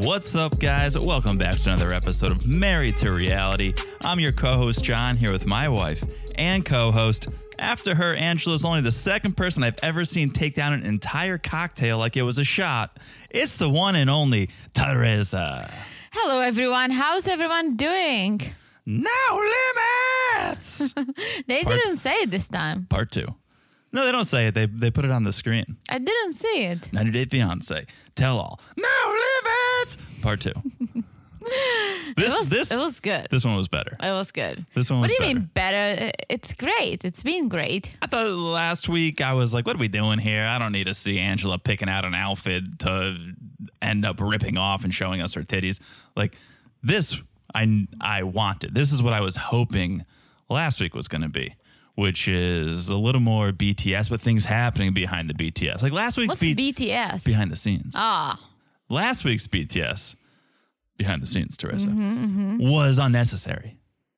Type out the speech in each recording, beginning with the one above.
What's up, guys? Welcome back to another episode of Married to Reality. I'm your co host, John, here with my wife and co host. After her, Angela's only the second person I've ever seen take down an entire cocktail like it was a shot. It's the one and only Teresa. Hello, everyone. How's everyone doing? No limits! They Part- didn't say it this time. Part two. No, they don't say it. They, they put it on the screen. I didn't see it. 90 Day Fiance. Tell all. No limits! Part two. This, it was this, it was good. this one was better. it was good. This one what was do you mean better? It's great. It's been great. I thought last week I was like, what are we doing here? I don't need to see Angela picking out an outfit to end up ripping off and showing us her titties. Like this, I I wanted. This is what I was hoping last week was going to be, which is a little more BTS, but things happening behind the BTS. Like last week's What's B- BTS? behind the scenes. ah, last week's BTS behind the scenes, Teresa, Mm-hmm, was unnecessary.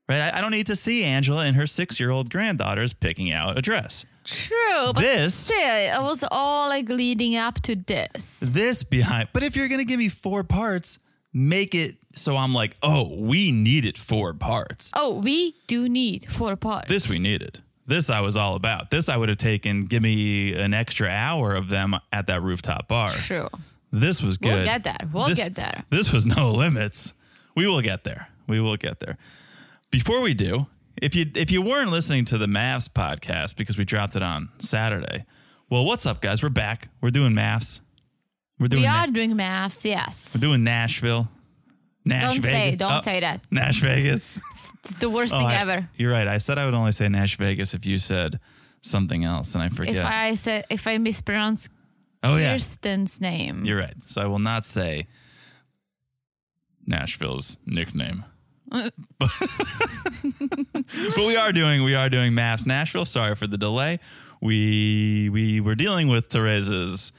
Right? I, I don't need to see Angela and her six year old granddaughters picking out a dress. true. But This- still, it was all like leading up to this. This behind, but if you're gonna give me four parts, make it so I'm like, oh, we needed four parts. Oh, we do need four parts. This we needed. This I was all about. This I would have taken. Give me an extra hour of them at that rooftop bar. True. This was good. We'll get there. We'll This- get there. This was no limits. We will get there. We will get there. Before we do, if you if you weren't listening to the MAFS podcast because we dropped it on Saturday, well, what's up, guys? We're back. We're doing MAFS. We're doing We Na- are doing MAFS. Yes. we're doing Nashville. Nash Don't say. Don't Oh, say that. Nash Vegas. It's the worst Oh, thing I- ever. You're right. I said I would only say Nash Vegas if you said something else, and I forget. If I said if I mispronounce oh yeah, Kirsten's name. you're right. So I will not say Nashville's nickname. but, but we are doing we are doing MAFS Nashville. Sorry for the delay. We we were dealing with Teresa's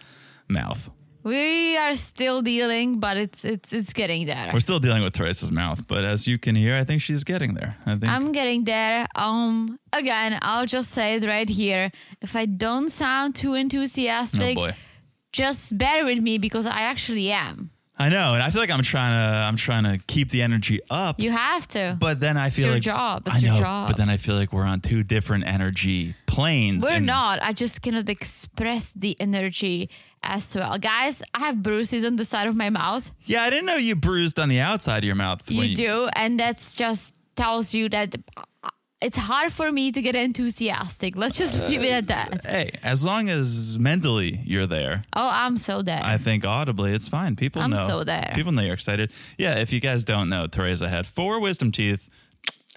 mouth. We are still dealing, but it's it's it's getting there. We're still dealing with Teresa's mouth, but as you can hear, I think she's getting there. I think I'm getting there. Um, again, I'll just say it right here. If I don't sound too oh enthusiastic, boy. Just bear with me because I actually am. I know, and I feel like I'm trying to I'm trying to keep the energy up. You have to. But then I feel like your like job. It's I your know, job. but then I feel like we're on two different energy planes. We're and- not. I just cannot express the energy as well. Guys, I have bruises on the side of my mouth. Yeah, I didn't know you bruised on the outside of your mouth. when You do, and that's just tells you that it's hard for me to get enthusiastic. Let's just uh, leave it at that. Hey, as long as mentally you're there, Oh, I'm so there. I think audibly it's fine. People know I'm so there. People know you're excited. Yeah, if you guys don't know, Teresa had four wisdom teeth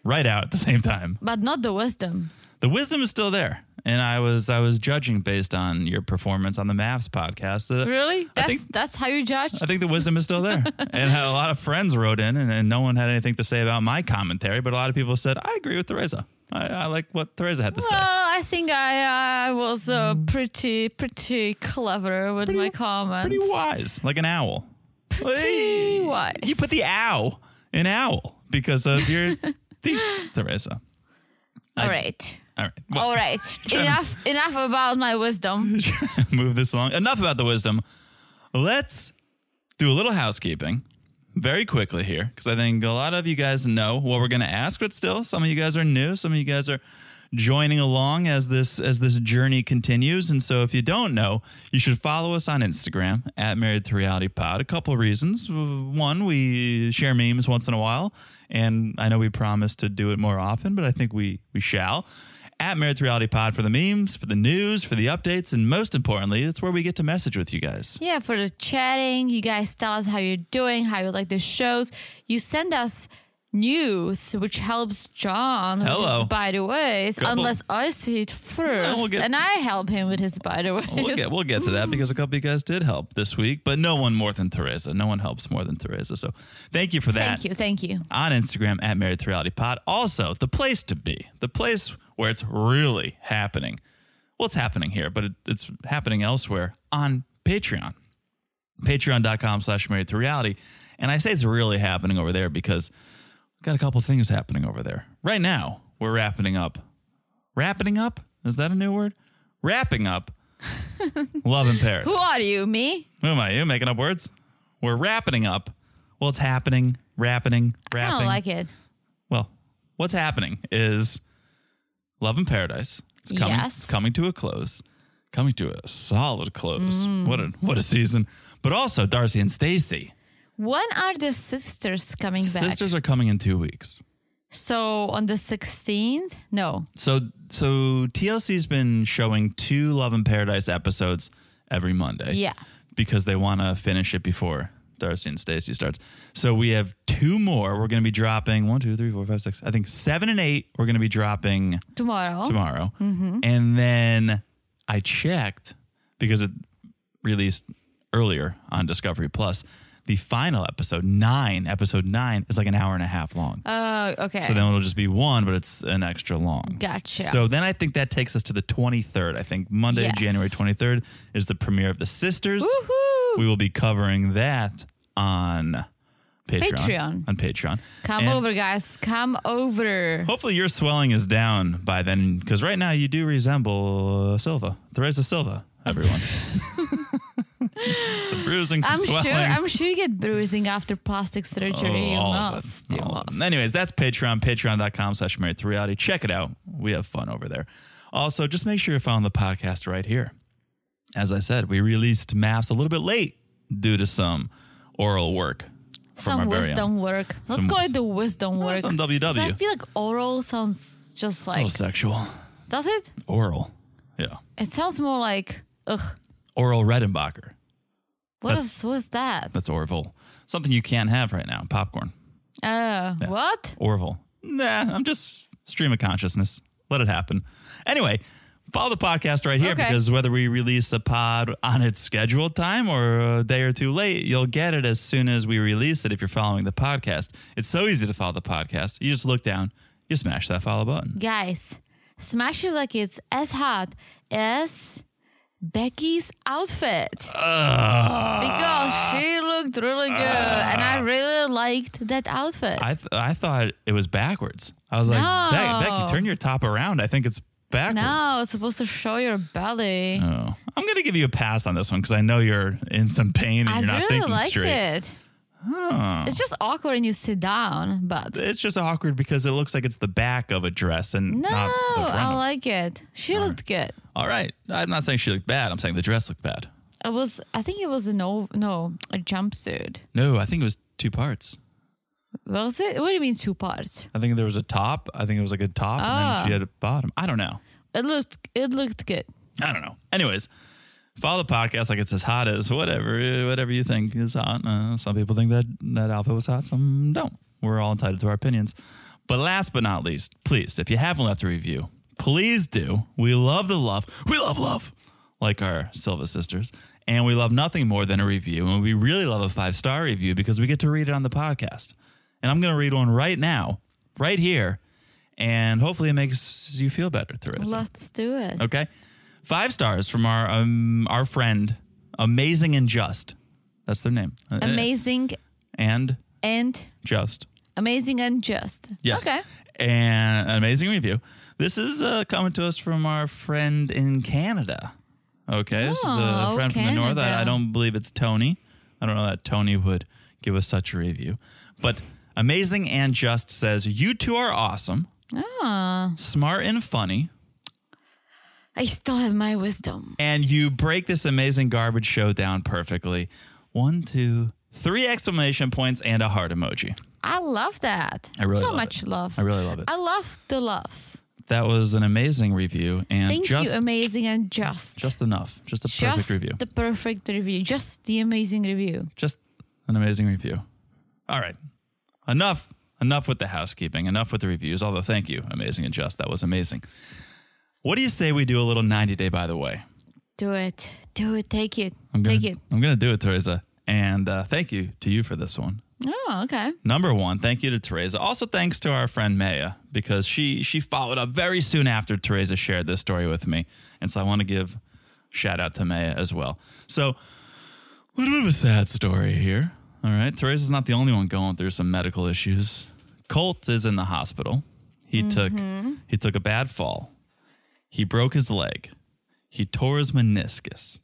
right out at the same time. but not the wisdom. The wisdom is still there. And I was I was judging based on your performance on the MAFS podcast. The- Really? I That's think that's how you judge? I think the wisdom is still there. and a lot of friends wrote in, and, and no one had anything to say about my commentary, but a lot of people said, I agree with Teresa. I, I like what Teresa had to say. Well, I think I, I was uh, pretty pretty clever with my comments. Pretty wise, like an owl. Pretty wise. You put the owl in owl because of your teeth, Teresa. All right. All right. Well, All right. enough enough about my wisdom. move this along. Enough about the wisdom. Let's do a little housekeeping very quickly here because I think a lot of you guys know what we're going to ask, but still, some of you guys are new. Some of you guys are joining along as this as this journey continues. And so, if you don't know, you should follow us on Instagram at Married to Reality Pod. A couple of reasons. One, we share memes once in a while, and I know we promised to do it more often, but I think we we shall at Married Reality Pod for the memes, for the news, for the updates, and most importantly, it's where we get to message with you guys. Yeah, for the chatting, you guys tell us how you're doing, how you like the shows. You send us news, which helps John with Hello. his by the ways, Couple- unless I see it first, we'll get- and I help him with his by the ways. We'll get we'll get to that because a couple of you guys did help this week, but no one more than Teresa. No one helps more than Teresa. So thank you for that. thank you, thank you. On Instagram at Married to Reality Pod. Also, the place to be, the place where it's really happening. Well, it's happening here, but it, it's happening elsewhere on Patreon. Patreon.com slash married to reality. And I say it's really happening over there because we've got a couple things happening over there. Right now, we're wrapping up. Wrapping up? Is that a new word? Wrapping up Love in Paris. Who are you? Me? Who am I? You making up words? we're wrapping up. Well, it's happening, wrapping, wrapping. I don't like it. well, what's happening is Love in Paradise. It's coming. Yes. It's coming to a close. Coming to a solid close. What a what a season! But also Darcey and Stacey. When are the sisters coming back? Sisters are coming in two weeks. So on the 16th? No. So so TLC's been showing two Love in Paradise episodes every Monday. Yeah. Because they want to finish it before Darcey and Stacey starts. So we have two more. We're going to be dropping one, two, three, four, five, six. I think seven and eight. We're going to be dropping Tomorrow. tomorrow. Mm-hmm. And then I checked because it released earlier on Discovery Plus. The final episode, nine, episode nine, is like an hour and a half long. Oh, okay. So then it'll just be one, but it's an extra long. Gotcha. So then I think that takes us to the 23rd. I think Monday, Yes. January 23rd is the premiere of The Sisters. Woohoo! We will be covering that on Patreon. Patreon. On Patreon. Come And over, guys. Come over. Hopefully your swelling is down by then, because right now you do resemble Silva, Teresa Silva. Everyone. some bruising, some I'm swelling. sure. I'm sure you get bruising after plastic surgery. you Oh, all of must. it. You All of it. must. Anyways, that's Patreon, patreon.com slash married to reality. Check it out. We have fun over there. Also, just make sure you're following the podcast right here. As I said, we released MAFS a little bit late due to some oral work Some wisdom work. Let's Some call it the wisdom work. some WW. I feel like oral sounds just like. Sexual. Does it? Oral. Yeah. It sounds more like. Ugh. Oral Redenbacher. What That's- is? What is that? That's Orville. Something you can't have right now. Popcorn. Oh, what? Orville. Nah, I'm just stream of consciousness. Let it happen. Anyway, follow the podcast right here Okay. because whether we release a pod on its scheduled time or a day or two late, you'll get it as soon as we release it if you're following the podcast. It's so easy to follow the podcast. You just look down, you smash that follow button. Guys, smash it like it's as hot as Becky's outfit. because she looked really good and I really liked that outfit. I th- I thought it was backwards. I was like, No. Be- Becky, turn your top around. I think it's backwards. no, it's supposed to show your belly. Oh. I'm to give you a pass on this one because I know you're in some pain and I you're not really thinking liked straight. it. It's just awkward when you sit down, but It's just awkward because it looks like it's the back of a dress and no, not the front. I like it. She looked good. All right. I'm not saying she looked bad. I'm saying the dress looked bad. It was, I think it was a no, no, a jumpsuit. No, I think it was two parts. Was it? What do you mean two parts? I think there was a top. I think it was like a top and Ah. then she had a bottom. I don't know. It looked, it looked good. I don't know. Anyways, follow the podcast like it's as hot as whatever, eh, whatever you think is hot. Uh, some people think that that outfit was hot. Some don't. We're all entitled to our opinions. But last but not least, please, if you haven't left a review, please do. We love the love. We love love, like our Silva sisters. And we love nothing more than a review. And we really love a five star review because we get to read it on the podcast. And I'm going to read one right now, right here. And hopefully it makes you feel better, Teresa. Let's do it. Okay, five stars from our um, our friend, amazing and just. That's their name. Uh, Amazing and and just. amazing and just. Yes. Okay. And an amazing review. This is uh, coming to us from our friend in Canada. Okay, this is a Oh, friend from the north. I, I don't believe it's Tony. I don't know that Tony would give us such a review, but amazing and just says you two are awesome, Ah, smart and funny. I still have my wisdom. and you break this amazing garbage show down perfectly. One, two, three exclamation points and a heart emoji. I love that. I really so love much it. love. I really love it. I love the love. That was an amazing review and Thank just you, amazing and just. just enough. Just a perfect Just review. the perfect review. Just the amazing review. just an amazing review. All right. Enough enough with the housekeeping. Enough with the reviews. Although thank you, amazing and just. That was amazing. What do you say we do a little 90 day by the way? Do it. Do it. Take it. I'm gonna, Take it. I'm going to do it, Teresa. And uh, thank you to you for this one. Oh, okay. Number one, thank you to Teresa. Also, thanks to our friend Maya because she she followed up very soon after Teresa shared this story with me, and so I want to give shout out to Maya as well. So, a little bit of a sad story here. All right, Teresa's not the only one going through some medical issues. Colt is in the hospital. He took mm-hmm. he took a bad fall. He broke his leg. He tore his meniscus.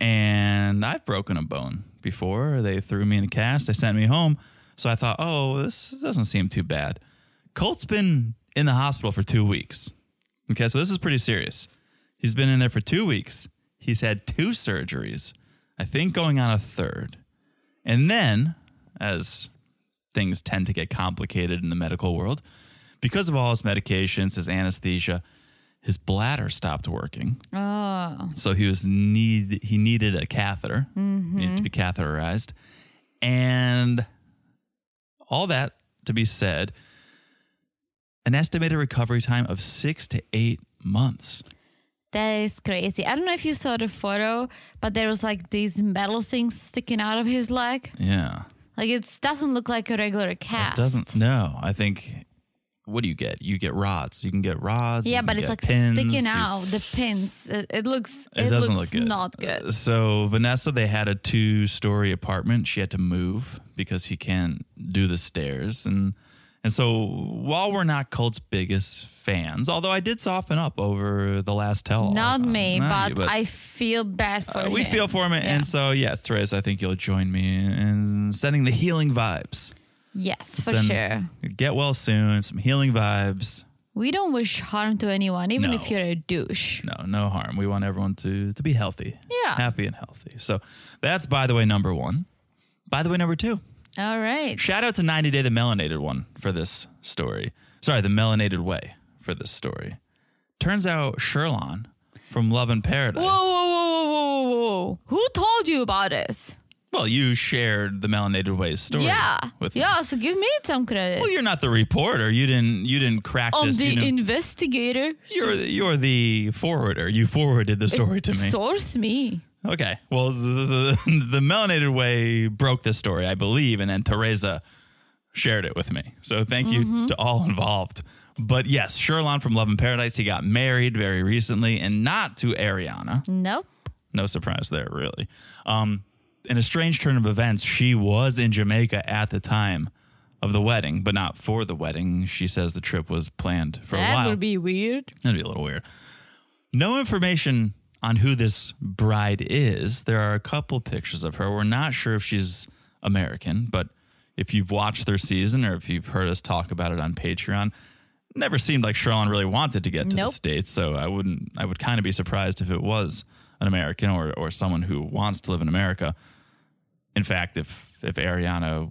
And I've broken a bone before. They threw me in a cast. They sent me home. So I thought, oh, this doesn't seem too bad. Colt's been in the hospital for two weeks. Okay, so this is pretty serious. He's been in there for two weeks. He's had two surgeries, I think going on a third. And then, as things tend to get complicated in the medical world, because of all his medications, his anesthesia, his bladder stopped working. Oh. So he was need he needed a catheter, needed to be mm-hmm. catheterized, and all that to be said, an estimated recovery time of six to eight months. That is crazy. I don't know if you saw the photo, but there was like these metal things sticking out of his leg. Yeah, Like it doesn't look like a regular it cast. doesn't. No, I think. What do you get? You get rods. You can get rods. Yeah, but it's like pins, sticking out the pins. It, it looks. It, It, doesn't looks look good. not good. Uh, so Vanessa, they had a two-story apartment. She had to move because he can't do the stairs, and and so while we're not Colt's biggest fans, although I did soften up over the last tell. Not me, Not but, you, I feel bad for uh, him. we feel for him, Yeah. and so yes, Therese, I think you'll join me in sending the healing vibes. Yes, for sure. Get well soon. Some healing vibes. We don't wish harm to anyone, even No. if you're a douche. No, no harm. We want everyone to to be healthy. Yeah. happy and healthy. So that's by the way number one. By the way, number two. All right. Shout out to 90 Day the Melanated one for this story. Sorry, the Melanated Way for this story. Turns out Sherlon from Love and Paradise. Whoa, whoa, whoa, whoa, whoa, whoa! Who told you about this? Well, you shared the Melanated Way story yeah, with me. yeah. So give me some credit. Well, you're not the reporter. You didn't. You didn't crack I'm this. the you didn't- investigator. you're the, you're the forwarder. You forwarded the story to me. Source me. Okay. Well, the, the, the Melanated Way broke this story, I believe, and then Teresa shared it with me. So thank you to all involved. But yes, Sherlon from Love and Paradise, he got married very recently and not to Ariana. Nope. No surprise there, really. Um, in a strange turn of events, she was in Jamaica at the time of the wedding, but not for the wedding. She says the trip was planned for a while. That would be weird. That'd be a little weird. No information on who this bride is. There are a couple pictures of her. We're not sure if she's American, but if you've watched their season or if you've heard us talk about it on Patreon, never seemed like Sherlon really wanted to get to the states. So I wouldn't. I would kind of be surprised if it was an American or or someone who wants to live in America. In fact, if if Ariana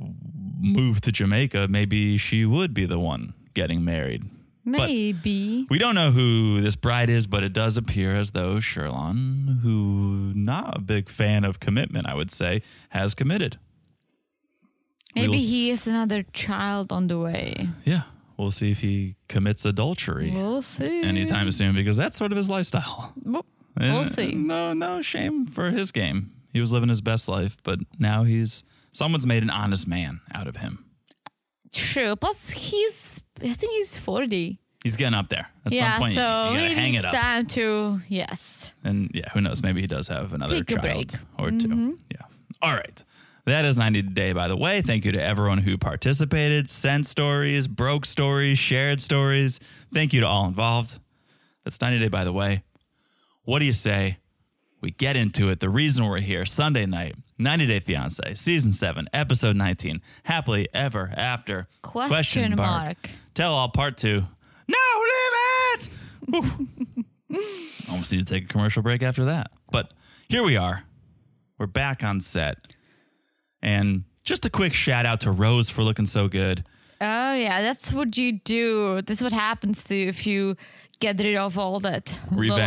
moved to Jamaica, maybe she would be the one getting married. But- Maybe. we don't know who this bride is, but it does appear as though Sherlon, who not a big fan of commitment, I would say, has committed. Maybe will- he is another child on the way. Yeah, we'll see if he commits adultery We'll see. anytime soon because that's sort of his lifestyle. We'll we'll see. No, no shame for his game. He was living his best life, but now he's someone's made an honest man out of him. True. Plus, he's. I think he's forty. He's getting up there. At yeah. some point, so you, gotta maybe hang it up. time to yes. And yeah, who knows? Maybe he does have another Take child or 2 mm-hmm. Yeah. All right. That is 90 Day, by the way. Thank you to everyone who participated, sent stories, broke stories, shared stories. Thank you to all involved. That's 90 Day, by the way. What do you say? We get into it. The reason we're here, Sunday night, 90 Day Fiance, Season 7, Episode 19, Happily Ever After. Question mark. Tell all part two. No limits. Almost need to take a commercial break after that. But here we are. We're back on set. And just a quick shout out to Rose for looking so good. Oh yeah, that's what you do. This is what happens to you if you get rid of all that little-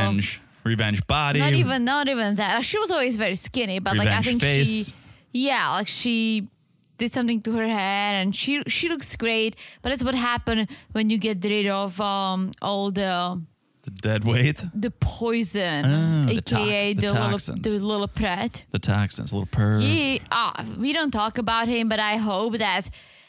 Revenge. Body. not even, not even that. She was always very skinny, but like I think face. she, yeah, like she did something to her hair, and she she looks great. But that's what happened when you get rid of um all the the dead weight. the poison, Ah, the aka tox- the the, little toxins. the little prat. The toxins, little purr. He, ah, we don't talk about him, but I hope that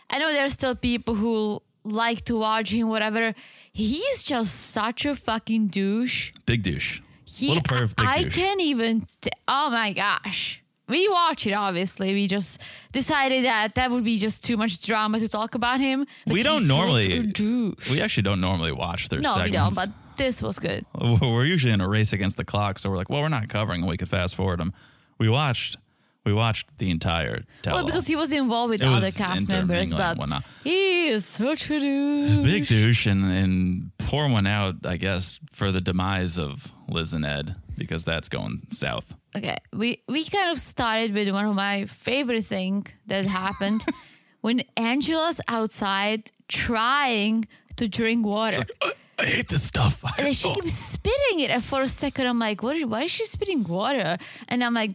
I know there's still people who like to watch him, whatever. He's just such a fucking douche. Big douche. He, little perv, big I can't even. T- oh my gosh. We watch it, obviously. We just decided that that would be just too much drama to talk about him. We don't normally- a. We actually don't normally watch their no, we don't. But this was good. we're usually in a race against the clock, so we're like, well, we're not covering them. We could fast forward them. We watched We watched the entire tell. Well, because he was involved with It other was cast members, intermingling and but whatnot. he is such a douche. big douche and, and pour one out, I guess, for the demise of Liz and Ed because that's going south. Okay, we we kind of started with one of my favorite thing that happened when Angela's outside trying to drink water. "Uh, I hate this stuff. And then she keeps spitting it. And for a second, I'm like, what is, why is she spitting water? And I'm like,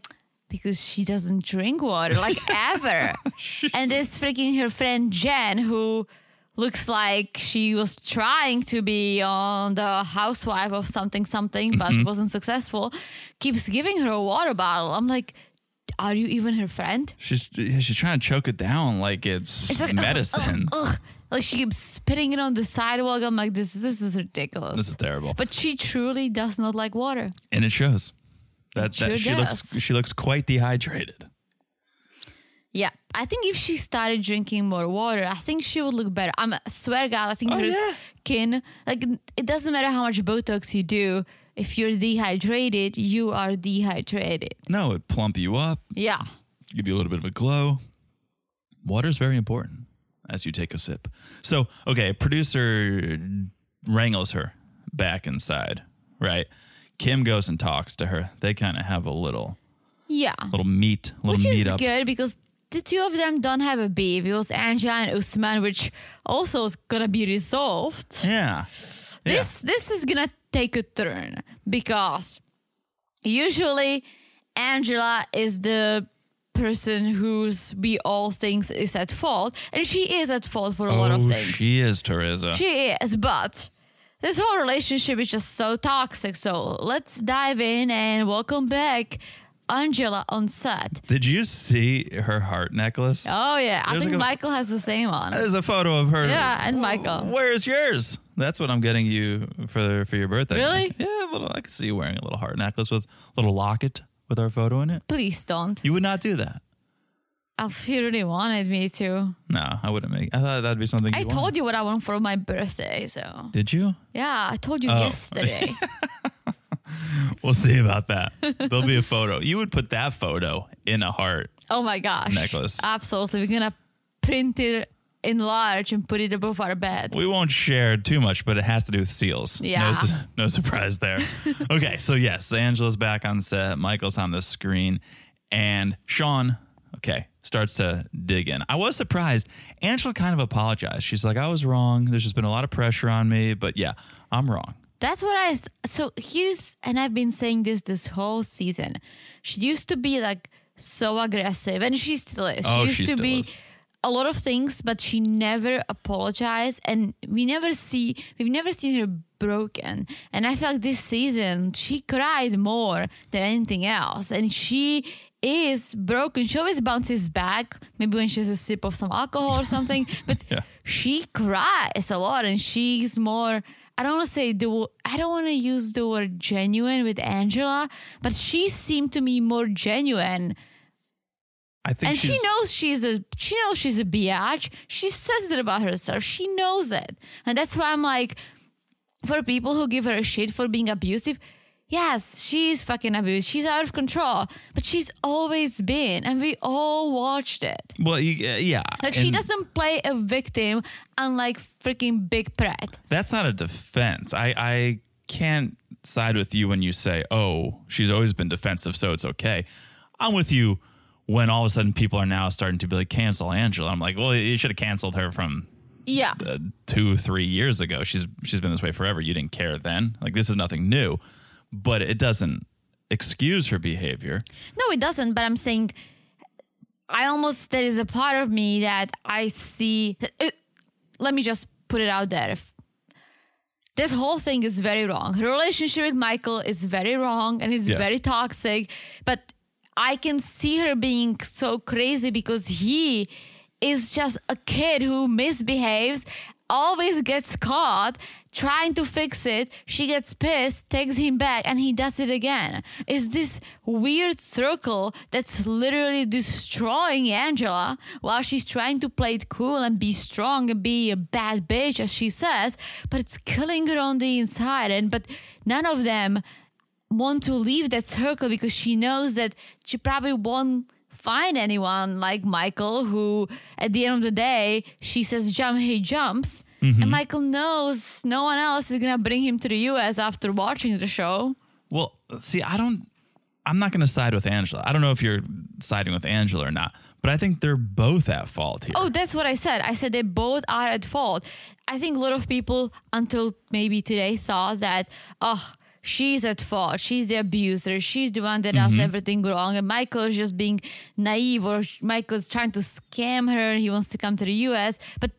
because she doesn't drink water, like ever. and this freaking her friend Jen, who looks like she was trying to be on the housewife of something, something, but Mm-hmm. wasn't successful, keeps giving her a water bottle. I'm like, are you even her friend? She's she's trying to choke it down like it's, It's like ugh, medicine. Ugh, ugh. Like she keeps spitting it on the sidewalk. I'm like, this this is ridiculous. This is terrible. But she truly does not like water. and it shows. That, sure that she looks she looks quite dehydrated. Yeah, I think if she started drinking more water, I think she would look better. I'm I swear God, I think Oh, her yeah. skin, like it doesn't matter how much Botox you do. If you're dehydrated, you are dehydrated. No, it plump you up, Yeah. give you a little bit of a glow. Water is very important as you take a sip. So, okay, producer wrangles her back inside, right? Kim goes and talks to her. They kind of have a little Yeah. little meet, little Which is good because the two of them don't have a beef. It was Angela and Usman, which also is gonna be resolved. Yeah. Yeah. This this is gonna take a turn because usually Angela is the person whose we all think is at fault, and she is at fault for a lot of Oh, things. She is Teresa. She is, but this whole relationship is just so toxic. So let's dive in and welcome back Angela on set. Did you see her heart necklace? Oh yeah, I think like a- Michael has the same one. There's a photo of her. Yeah, and Michael. Where's yours? That's what I'm getting you for for your birthday. Really? Yeah, a little. I could see you wearing a little heart necklace with a little locket with our photo in it. Please don't. You would not do that. If you really wanted me to. No, I wouldn't make. I thought that'd be something. I told you what I want for my birthday, so Did you? yeah, I told you Oh. yesterday. We'll see about that. There'll be a photo. You would put that photo in a heart. oh my gosh. Necklace. Absolutely. We're gonna print it in large and put it above our bed. We won't share too much, but it has to do with seals. Yeah. No, no surprise there. okay, so yes, Angela's back on set. Michael's on the screen, and Shaun, okay, starts to dig in. I was surprised. Angela kind of apologized. She's like, I was wrong. There's just been a lot of pressure on me, but yeah, I'm wrong. That's what I. Th- so here's, and I've been saying this this whole season. She used to be like so aggressive, and she still is. She Oh, used she to still be is. a lot of things, but she never apologized, and we never see. We've never seen her broken. And I feel like this season she cried more than anything else, and she is broken. She always bounces back, maybe when she has a sip of some alcohol or something, but Yeah. she cries a lot and she's more I don't want to say the I don't want to use the word genuine with Angela, but she seemed to me more genuine. I think And she knows she's a she knows she's a biatch. She says it about herself. She knows it. And that's why I'm like for people who give her a shit for being abusive, yes, she's fucking abusive. She's out of control, but she's always been and we all watched it. Well, you, uh, yeah. Like she doesn't play a victim unlike freaking Big Pret. That's not a defense. I, I can't side with you when you say, oh, she's always been defensive, so it's okay. I'm with you when all of a sudden people are now starting to be like, cancel Angela. I'm like, well, you should have canceled her from Yeah. uh, two, three years ago. She's she's been this way forever. You didn't care then. Like this is nothing new, but it doesn't excuse her behavior. No, it doesn't. But I'm saying, I almost there is a part of me that I see. uh, let me just put it out there. If- This whole thing is very wrong. Her relationship with Michael is very wrong and is Yeah. very toxic. But I can see her being so crazy because he is just a kid who misbehaves, always gets caught trying to fix it. She gets pissed, takes him back, and he does it again. It's this weird circle that's literally destroying Angela while she's trying to play it cool and be strong and be a bad bitch, as she says, but it's killing her on the inside. And but none of them want to leave that circle because she knows that she probably won't find anyone like Michael who, at the end of the day, she says jump, he jumps. Mm-hmm. And Michael knows no one else is going to bring him to the US after watching the show. Well, see, I don't. I'm not going to side with Angela. I don't know if you're siding with Angela or not, but I think they're both at fault here. Oh, that's what I said. I said they both are at fault. I think a lot of people, until maybe today, thought that, oh, she's at fault. She's the abuser. She's the one that does everything wrong. And Michael's just being naive or Michael's trying to scam her. He wants to come to the US. But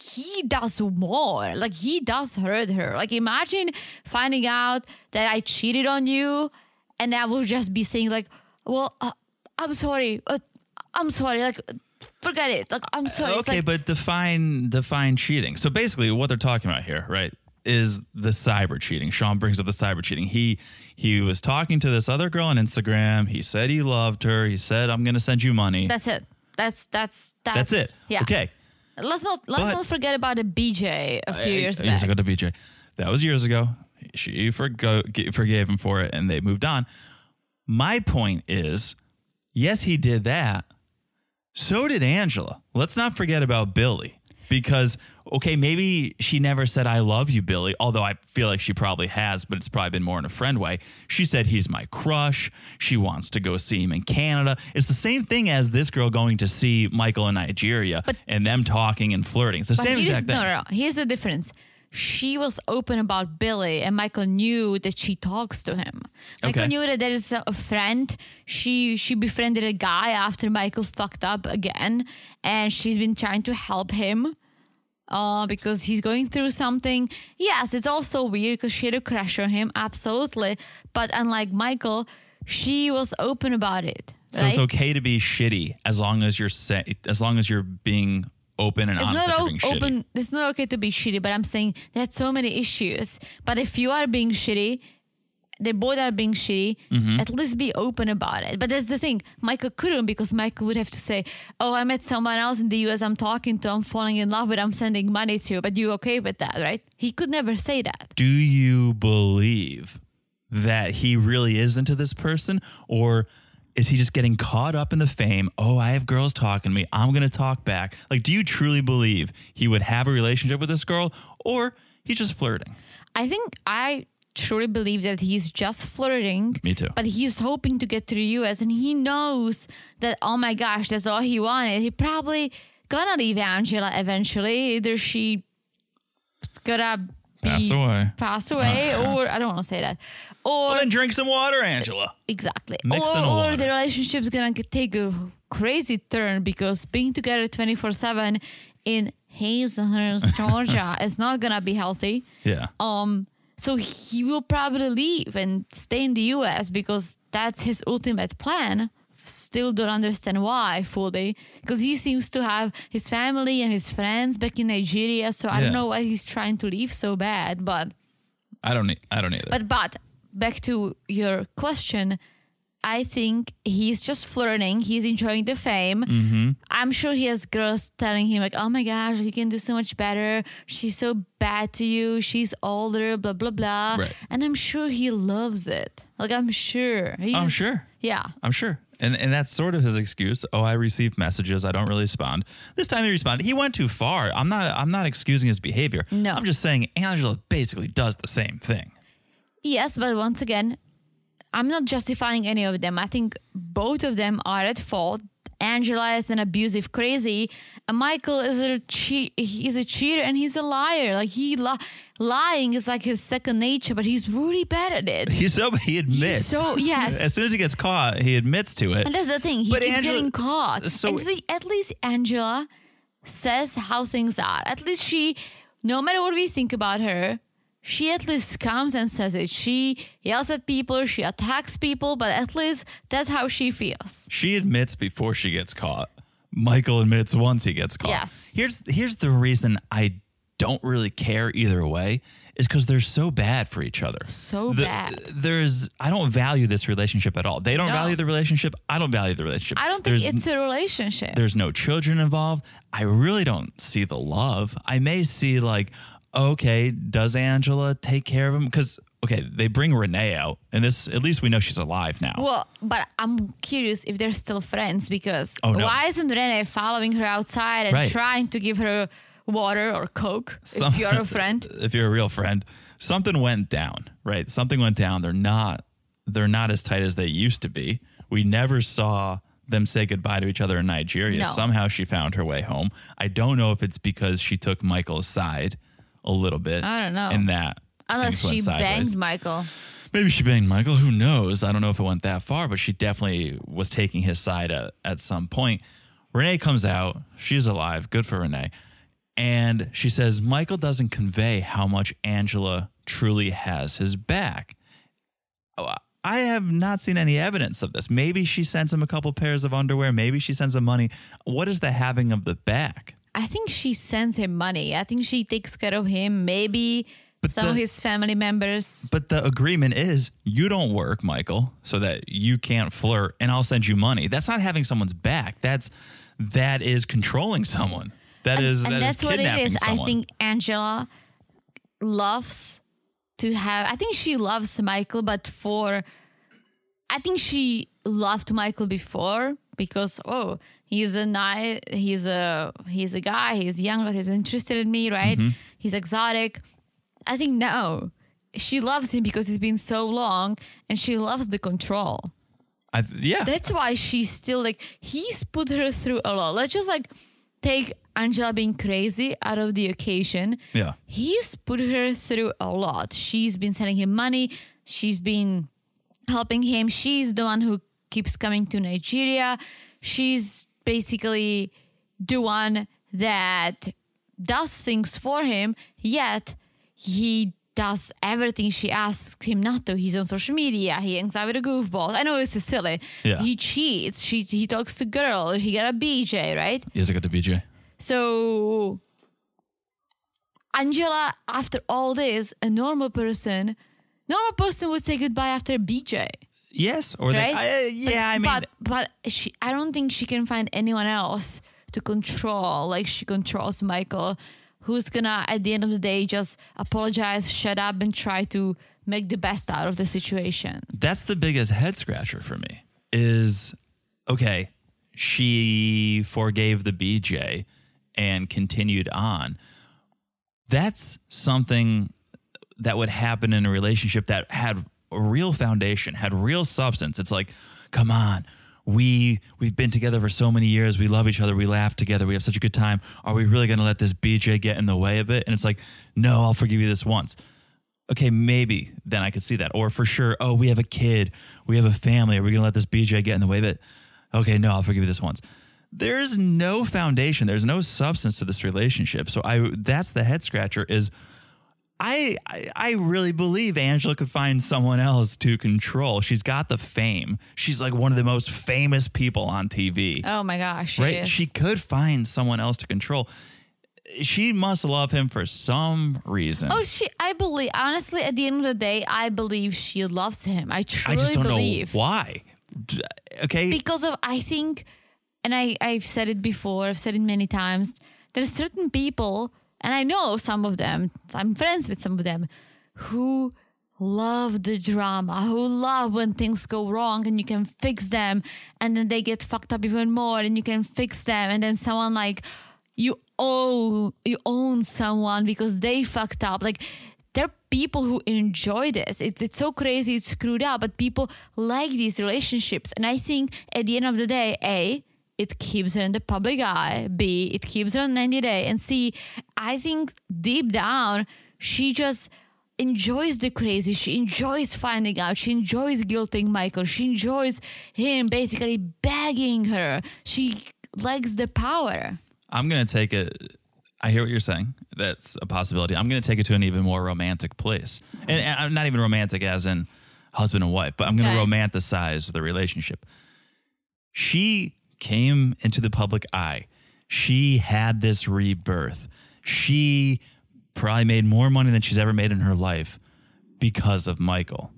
he does more. Like he does hurt her. Like imagine finding out that I cheated on you and I will just be saying like, well, uh, I'm sorry. Uh, I'm sorry. Like forget it. Like I'm sorry. Okay, like, but define define cheating. So basically, what they're talking about here, right, is the cyber cheating. Shaun brings up the cyber cheating. He he was talking to this other girl on Instagram. He said he loved her. He said, "I'm going to send you money." that's it. That's that's that's, That's it. Yeah. Okay. Let's not let's But- not forget about the BJ a few years ago. years back. ago to BJ. That was years ago. She forgo- g- forgave him for it, and they moved on. My point is, yes, he did that. So did Angela. Let's not forget about Billy. Because, okay, maybe she never said, I love you, Billy, although I feel like she probably has, but it's probably been more in a friend way. She said, He's my crush. She wants to go see him in Canada. It's the same thing as this girl going to see Michael in Nigeria and them talking and flirting. It's the same exact thing. no, no, no. Here's the difference. She was open about Billy, and Michael knew that she talks to him. Michael Okay. knew that there is a a friend. She she befriended a guy after Michael fucked up again, and she's been trying to help him. Uh, because he's going through something. Yes, it's also weird because she had a crush on him, absolutely. But unlike Michael, she was open about it. So right? it's okay to be shitty as long as you're sa- as long as you're being open and it's honest not that you're o- being shitty. It's not okay to be shitty, but I'm saying there's so many issues. But if you are being shitty, they both are being shitty. Mm-hmm. At least be open about it. But that's the thing. Michael couldn't because Michael would have to say, "Oh, I met someone else in the U.S. I'm talking to. I'm falling in love with. I'm sending money to. But you okay with that, right?" He could never say that. Do you believe that he really is into this person or is he just getting caught up in the fame? Oh, I have girls talking to me. I'm going to talk back. Like do you truly believe he would have a relationship with this girl or he's just flirting? I think I truly believe that he's just flirting. Me too. But he's hoping to get to the US and he knows that, oh my gosh, that's all he wanted. He probably gonna leave Angela eventually. Either she's gonna be Pass away. pass away, or I don't want to say that. Or Well, then drink some water, Angela. exactly. Mix or or the relationship's gonna take a crazy turn because being together 24 7 in Hazlehurst, Georgia is not gonna be healthy. Yeah. Um, so he will probably leave and stay in the US because that's his ultimate plan. Still don't understand why fully because he seems to have his family and his friends back in Nigeria. So I Yeah. don't know why he's trying to leave so bad. But I don't I don't either. but but back to your question. I think he's just flirting. He's enjoying the fame. Mm-hmm. I'm sure he has girls telling him like, "Oh my gosh, you can do so much better. She's so bad to you. She's older, blah blah blah." Right. And I'm sure he loves it. Like I'm sure. He's, I'm sure. Yeah. I'm sure. And and that's sort of his excuse. Oh, I received messages. I don't really respond. This time he responded. He went too far. I'm not I'm not excusing his behavior. No. I'm just saying Angela basically does the same thing. Yes, but once again, I'm not justifying any of them. I think both of them are at fault. Angela is an abusive crazy, and Michael is a cheat. He's a cheater and he's a liar. Like he li- lying is like his second nature, but he's really bad at it. He's so he admits. so- yes. As soon as he gets caught, he admits to it. And that's the thing. He But keeps Angela- getting caught. so- see, at least Angela says how things are. At least she, no matter what we think about her, she at least comes and says it. She yells at people, she attacks people, but at least that's how she feels. She admits before she gets caught. Michael admits once he gets caught. Yes. Here's here's the reason I don't really care either way is because they're so bad for each other. So The- bad. There's I don't value this relationship at all. They don't No. value the relationship. I don't value the relationship. I don't think There's- it's a relationship. there's no children involved. I really don't see the love. I may see like, okay, does Angela take care of him? Because okay, they bring Renee out, and this at least we know she's alive now. Well, but I'm curious if they're still friends because Oh, no. why isn't Renee following her outside and Right. trying to give her water or coke Some- if you're a friend? if you're a real friend, something went down, right? Something went down. They're not they're not as tight as they used to be. We never saw them say goodbye to each other in Nigeria. No. Somehow she found her way home. I don't know if it's because she took Michael's side a little bit. I don't know. In that Unless she banged Michael. Maybe she banged Michael. Who knows? I don't know if it went that far, but she definitely was taking his side at, at some point. Renee comes out. She's alive. Good for Renee. And she says Michael doesn't convey how much Angela truly has his back. Oh, I have not seen any evidence of this. Maybe she sends him a couple pairs of underwear. Maybe she sends him money. What is the having of the back? I think she sends him money. I think she takes care of him. Maybe But some the- of his family members. But the agreement is you don't work, Michael, so that you can't flirt, and I'll send you money. That's not having someone's back. That's that is controlling someone. That is and that is that's what it kidnapping is. someone. I think Angela loves to have. I think she loves Michael, but for I think she loved Michael before because oh he's a nice he's a he's a guy he's younger he's interested in me right Mm-hmm. he's exotic. I think no she loves him because it's been so long and she loves the control. I, yeah, That's why she's still like he's put her through a lot. Let's just like take Angela being crazy out of the occasion. yeah. He's put her through a lot. She's been sending him money. She's been helping him. She's the one who keeps coming to Nigeria. She's basically the one that does things for him, yet he does everything she asks him not to. He's on social media. He hangs out with the goofballs. I know this is silly. Yeah. He cheats. She, he talks to girls. He got a BJ, right? Yes, I got the BJ. So, Angela, after all this, a normal person, normal person would say goodbye after a BJ, Yes, or right? Uh, they, I, yeah. I mean, but but she, I don't think she can find anyone else to control like she controls Michael, who's gonna at the end of the day just apologize, shut up, and try to make the best out of the situation. that's the biggest head scratcher for me. Is okay. She forgave the BJ and continued on. That's something that would happen in a relationship that had real foundation, had real substance. It's like, come on, we we've been together for so many years. We love each other. We laugh together. We have such a good time. Are we really going to let this BJ get in the way of it? And it's like, no, I'll forgive you this once. Okay, maybe then I could see that. Or for sure, oh, we have a kid, we have a family. Are we going to let this BJ get in the way of it? Okay, no, I'll forgive you this once. There's no foundation. There's no substance to this relationship. So I that's the head scratcher is I, I I really believe Angela could find someone else to control. She's got the fame. She's like one of the most famous people on TV. Oh my gosh, she right? is. She could find someone else to control. She must love him for some reason. Oh, she. I believe. Honestly, at the end of the day, I believe she loves him. I I truly just don't believe. know why. Okay, because of I think, and I I've said it before. I've said it many times. There's certain people, and I know some of them. I'm friends with some of them, who love the drama, who love when things go wrong and you can fix them, and then they get fucked up even more, and you can fix them, and then someone like you owe you own someone because they fucked up like there are people who enjoy this it's it's so crazy it's screwed up but people like these relationships and i think at the end of the day a it keeps her in the public eye b it keeps her on 90 day and c i think deep down she just enjoys the crazy she enjoys finding out she enjoys guilting michael she enjoys him basically begging her she likes the power I'm gonna take it. I hear what you're saying. That's a possibility. I'm gonna take it to an even more romantic place, and, and I'm not even romantic as in husband and wife, but I'm gonna Okay. romanticize the relationship. She came into the public eye. She had this rebirth. She probably made more money than she's ever made in her life because of Michael.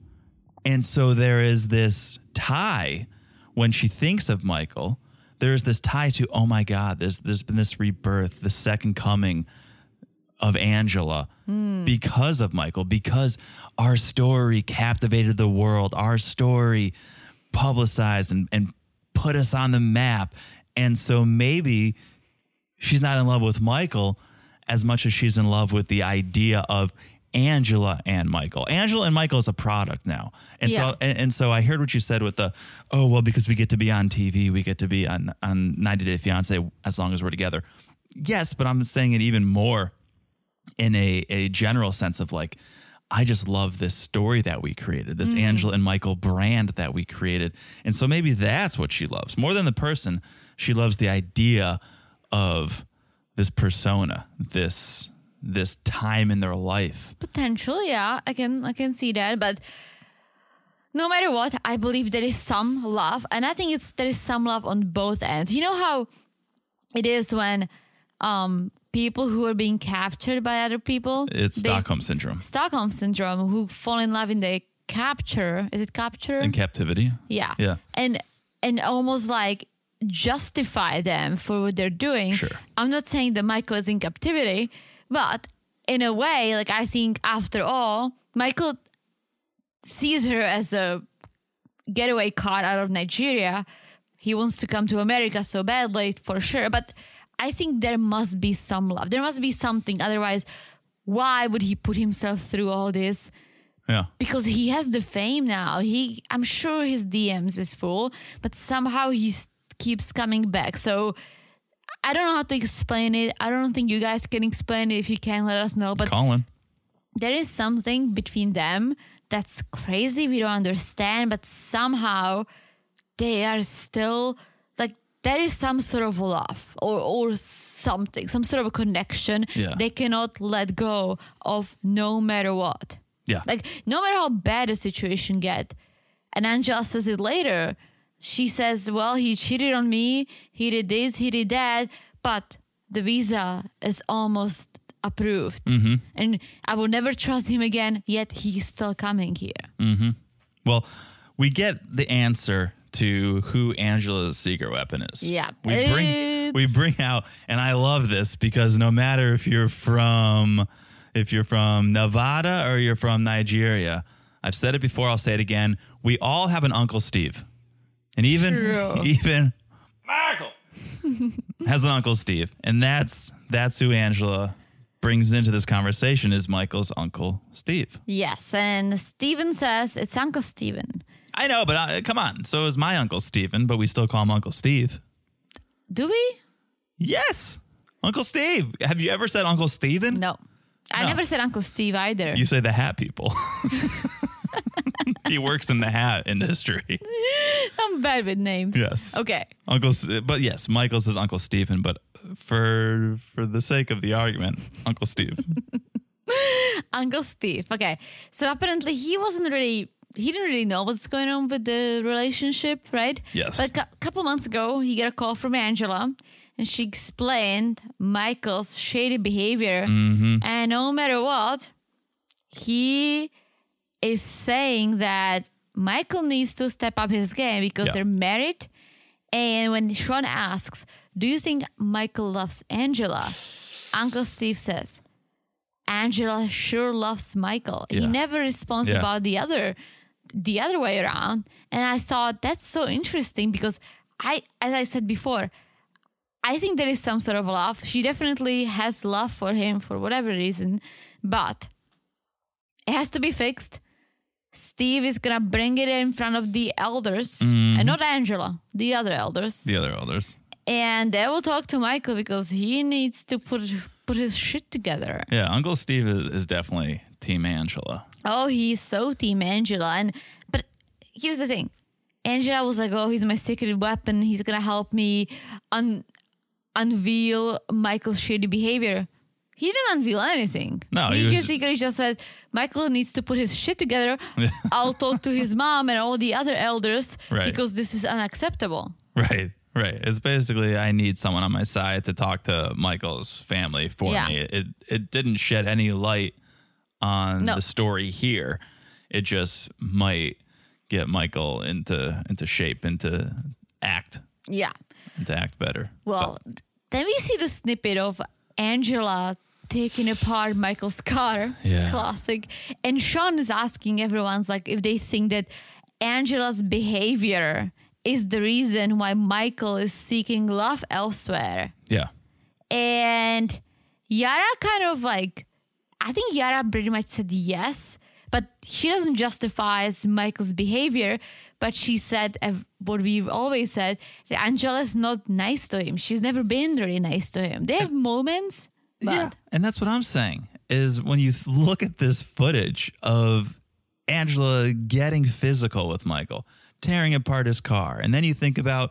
And so there is this tie when she thinks of Michael. There's this tie to, oh my God, there's there's been this rebirth, the second coming of Angela hmm. because of Michael, because our story captivated the world, our story publicized and, and put us on the map. And so maybe she's not in love with Michael as much as she's in love with the idea of Angela and Michael. Angela and Michael is a product now. And Yeah. so and, and so I heard what you said with the oh well because we get to be on TV, we get to be on on 90 Day Fiance as long as we're together. Yes, but I'm saying it even more in a a general sense of like I just love this story that we created, this mm-hmm. Angela and Michael brand that we created. And so maybe that's what she loves. More than the person, she loves the idea of this persona, this this time in their life. Potential, yeah, I can I can see that, but no matter what, I believe there is some love, and I think it's there is some love on both ends. You know how it is when um people who are being captured by other people, It's they- Stockholm syndrome Stockholm syndrome, who fall in love in the capture. Is it capture? in captivity. yeah, Yeah. and and almost like justify them for what they're doing. Sure. I'm not saying that Michael is in captivity, but in a way, like I think after all, Michael sees her as a getaway car out of Nigeria. He wants to come to America so badly for sure, but I think there must be some love. There must be something. Otherwise, why would he put himself through all this? Yeah. because he has the fame now. He, I'm sure his DMs is full, but somehow he keeps coming back. So I don't know how to explain it. I don't think you guys can explain it. If you can, let us know. But Colin. there is something between them that's crazy. We don't understand, but somehow they are still there is some sort of love or or something, some sort of a connection. Yeah. They cannot let go of no matter what. Yeah. Like no matter how bad the situation get, and Angela says it later. She says, "Well, he cheated on me. He did this. He did that. But the visa is almost approved, mm-hmm. and I will never trust him again. Yet he's still coming here. Mm-hmm. Well, we get the answer to who Angela's secret weapon is. Yeah, We bring we bring out and I love this because no matter if you're from if you're from Nevada or you're from Nigeria, I've said it before, I'll say it again. We all have an Uncle Steve. And even True. even Michael has an Uncle Steve. And that's that's who Angela brings into this conversation is Michael's Uncle Steve. Yes, and Steven says it's Uncle Steven. I know, but uh, come on. So is my Uncle Steven, but we still call him Uncle Steve. Do we? Yes. Uncle Steve. Have you ever said Uncle Steven? No, I No. never said Uncle Steve either. You say the hat people. he works in the hat industry. I'm bad with names. Yes. Okay. Uncle, S- but yes, Michael says Uncle Stephen, but for for the sake of the argument, Uncle Steve. Uncle Steve. Okay. So apparently he wasn't really he didn't really know what's going on with the relationship, right? Yes. But a couple months ago, he got a call from Angela and she explained Michael's shady behavior. Mm-hmm. And no matter what, he is saying that Michael needs to step up his game because Yeah. they're married. And when Shaun asks, Do you think Michael loves Angela? Uncle Steve says, Angela sure loves Michael. He never responds Yeah. about the other the other way around. And I thought that's so interesting because I as I said before, I think there is some sort of love. She definitely has love for him for whatever reason, but it has to be fixed. Steve is gonna bring it in front of the elders, mm-hmm. and not Angela, the other elders, The other elders. and they will talk to Michael because he needs to put put his shit together. Yeah, Uncle Steve is, is definitely Team Angela. Oh, he's so team Angela. And but here's the thing. Angela was like, "Oh, he's my secret weapon. He's gonna help me un- unveil Michael's shady behavior." He didn't unveil anything. No, he, he just he just said Michael needs to put his shit together. I'll talk to his mom and all the other elders Right. because this is unacceptable. Right, right. It's basically I need someone on my side to talk to Michael's family for Yeah. me. It it didn't shed any light on No. the story here. It just might get Michael into into shape, into act, Yeah. into act better. Well, then we see the snippet of Angela taking apart Michael's car. Yeah. Classic. And Shaun is asking everyone's like if they think that Angela's behavior is the reason why Michael is seeking love elsewhere. Yeah. And Yara kind of like, I think Yara pretty much said yes, but she doesn't justify Michael's behavior. But she said what we've always said Angela's not nice to him. She's never been really nice to him. They have moments, but Yeah. And that's what I'm saying is when you look at this footage of Angela getting physical with Michael, tearing apart his car, and then you think about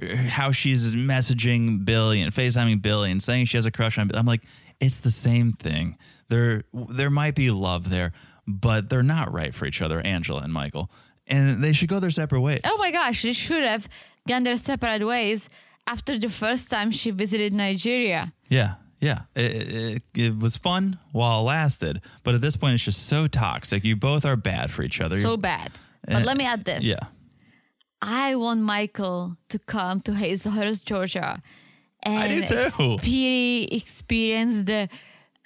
uh, how she's messaging Billy and FaceTiming Billy and saying she has a crush on Billy. I'm like, it's the same thing. There there might be love there, but they're not right for each other, Angela and Michael. And they should go their separate ways. oh my gosh, they should have gone their separate ways after the first time she visited Nigeria. Yeah, yeah. It, it, it was fun while it lasted, but at this point, it's just so toxic. You both are bad for each other. So bad. But let me add this. yeah, I want Michael to come to Hazlehurst, Georgia, and do too. expe- experience the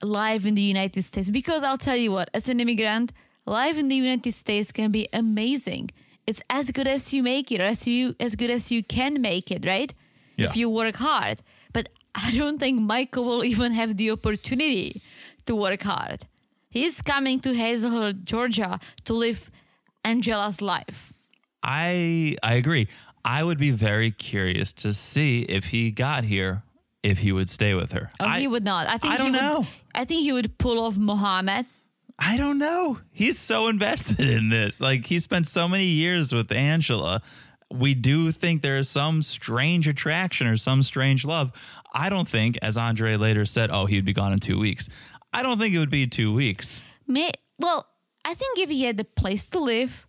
life in the United States. Because I'll tell you what, as an immigrant, life in the United States can be amazing. It's as good as you make it, or as you as good as you can make it, right? Yeah. If you work hard. But I don't think Michael will even have the opportunity to work hard. He's coming to Hazlehurst, Georgia, to live Angela's life. I I agree. I would be very curious to see if he got here, if he would stay with her. Oh, I, he would not. I think I don't he would, know. I think he would pull off Mohammed. I don't know. He's so invested in this. Like he spent so many years with Angela. We do think there is some strange attraction or some strange love. I don't think, as Andre later said, oh, he'd be gone in two weeks. I don't think it would be two weeks. May well, I think if he had the place to live,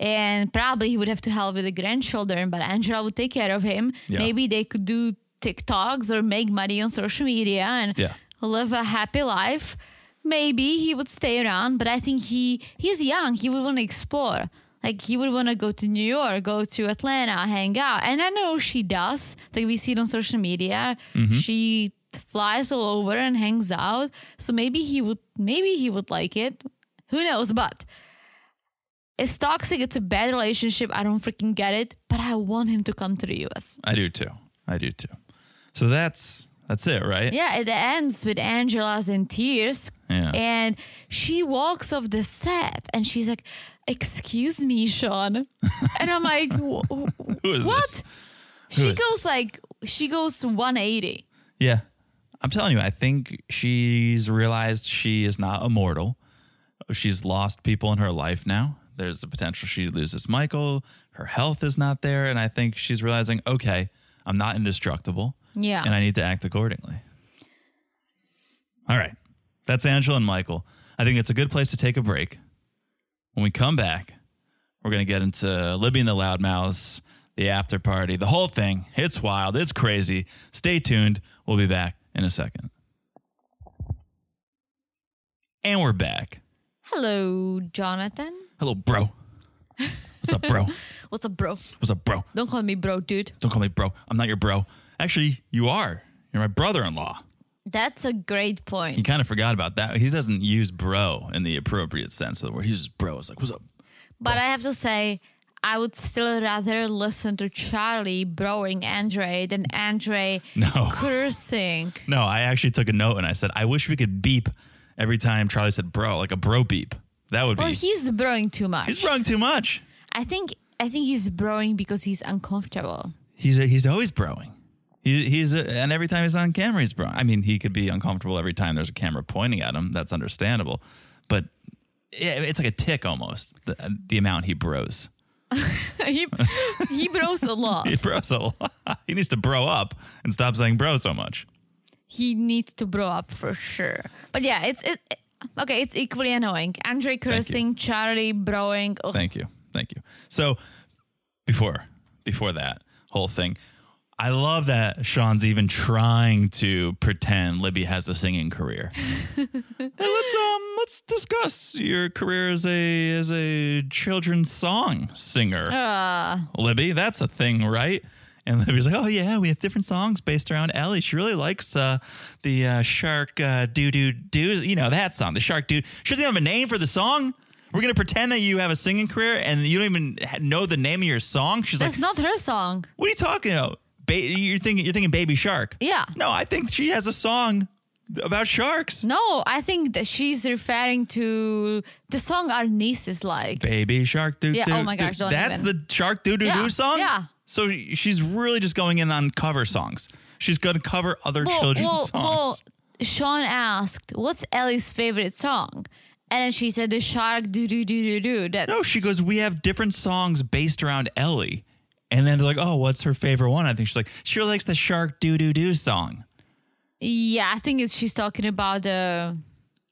and probably he would have to help with the grandchildren, but Angela would take care of him. Yeah. Maybe they could do TikToks or make money on social media and Yeah. live a happy life. Maybe he would stay around, but I think he he's young. He would want to explore. Like he would want to go to New York, go to Atlanta, hang out. And I know she does. Like we see it on social media. Mm-hmm. She flies all over and hangs out. So maybe he would maybe he would like it. Who knows? But it's toxic. It's a bad relationship. I don't freaking get it. But I want him to come to the US. I do too. I do too. So that's that's it, right? Yeah, it ends with Angela's in tears. Yeah. And she walks off the set and she's like, Excuse me, Shaun. and I'm like, "Wh- wh- Who is What? this? She goes like, she goes 180. Yeah. I'm telling you, I think she's realized she is not immortal. She's lost people in her life now. There's the potential she loses Michael. Her health is not there. And I think she's realizing, okay, I'm not indestructible. Yeah. And I need to act accordingly. All right. That's Angela and Michael. I think it's a good place to take a break. When we come back, we're going to get into Libby and the Loudmouths, the after party, the whole thing. It's wild. It's crazy. Stay tuned. We'll be back in a second. And we're back. Hello, Jonathan. Hello, bro. What's up, bro? What's up, bro? What's up, bro? Don't call me bro, dude. Don't call me bro. I'm not your bro. Actually, you are. You're my brother in law. That's a great point. He point. kind of forgot about that. He doesn't use bro in the appropriate sense of the word. He uses bro. It's like, what's up? But I have to say, I would still rather listen to Charlie broing Andre than Andre No. cursing. No, I actually took a note and I said, I wish we could beep every time Charlie said bro, like a bro beep. That would be Well, be. he's broing too much. he's wrong too much. I think I think he's broing because he's uncomfortable. He's he's always broing. He, he's and every time he's on camera, he's broing. I mean, he could be uncomfortable every time there's a camera pointing at him. That's understandable, but yeah, it's like a tick almost. The, the amount he bros. he he bros a lot. He bros a lot. He needs to bro up and stop saying bro so much. He needs to bro up for sure. But yeah, it's it. Okay, it's equally annoying. Andre cursing, Charlie broing. Ugh. Thank you. Thank you. So before before that whole thing, I love that Shaun's even trying to pretend Libby has a singing career. Let's um let's discuss your career as a as a children's song singer. Uh, Libby, that's a thing, right? And Libby's like, oh yeah, we have different songs based around Ellie. She really likes uh, the uh, shark uh, doo doo doo. You know that song, the shark doo. She doesn't even have a name for the song. We're gonna pretend that you have a singing career and you don't even know the name of your song. She's like That's like, not her song. what are you talking about? Ba- you're thinking you're thinking Baby Shark. Yeah. No, I think she has a song about sharks. No, I think that she's referring to the song our nieces like. Baby Shark doo Yeah, doo. oh my gosh, don't That's even. the Shark doo doo Yeah, doo song. yeah. So she's really just going in on cover songs. She's going to cover other children's well, songs. well, Shaun asked, "What's Ellie's favorite song?" And then she said, "The shark do do do do do." No, she goes, We have different songs based around Ellie. And then they're like, Oh, what's her favorite one? I think she's like, She really likes the Shark Doo Doo Doo song. yeah. I think it's she's talking about the.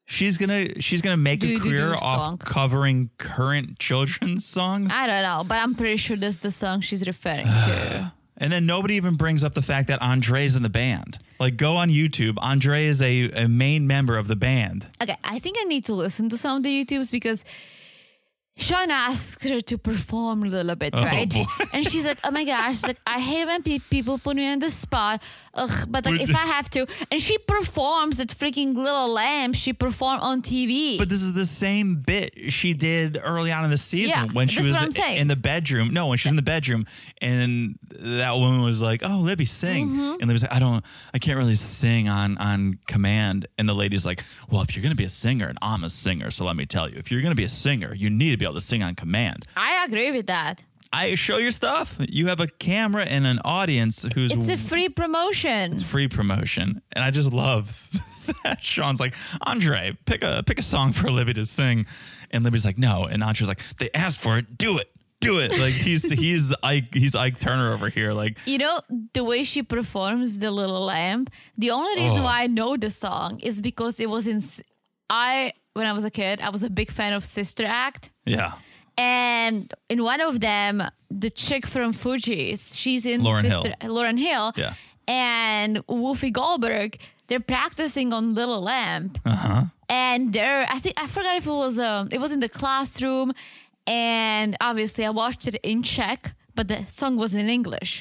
She's gonna she's gonna make a Doo Doo career off song. covering current children's songs. I don't know, but I'm pretty sure that's the song she's referring to. and then nobody even brings up the fact that Andre's in the band. Like go on YouTube. Andre is a, a main member of the band. Okay, I think I need to listen to some of the YouTubes because Shaun asks her to perform a little bit, Oh, right? boy. And she's like, "Oh my gosh!" She's like, "I hate when pe- people put me on the spot." Ugh, but like if I have to, and she performs that freaking little lamb. She performed on TV. But this is the same bit she did early on in the season Yeah, when she was what I'm saying. in the bedroom. No, when she was in the bedroom, and that woman was like, "Oh, Libby, sing," Mm-hmm. and Libby's like, "I don't, I can't really sing on on command." And the lady's like, "Well, if you're gonna be a singer, and I'm a singer, so let me tell you, if you're gonna be a singer, you need to be able to sing on command." I agree with that. I show your stuff. You have a camera and an audience who's It's a free promotion. It's free promotion, and I just love that. Shaun's like, Andre, pick a pick a song for Libby to sing, and Libby's like, no, and Andre's like, they asked for it, do it, do it. Like he's he's Ike he's Ike Turner over here. Like You know, the way she performs the little lamb, the only reason Oh. why I know the song is because it was in. I, when I was a kid, I was a big fan of Sister Act. yeah, And in one of them, the chick from Fugees, she's in Lauryn Sister Lauryn Hill. Yeah. And Wolfie Goldberg, they're practicing on Little Lamb. Uh-huh. And they're I think I forgot if it was um it was in the classroom and obviously I watched it in Czech, but the song was in English.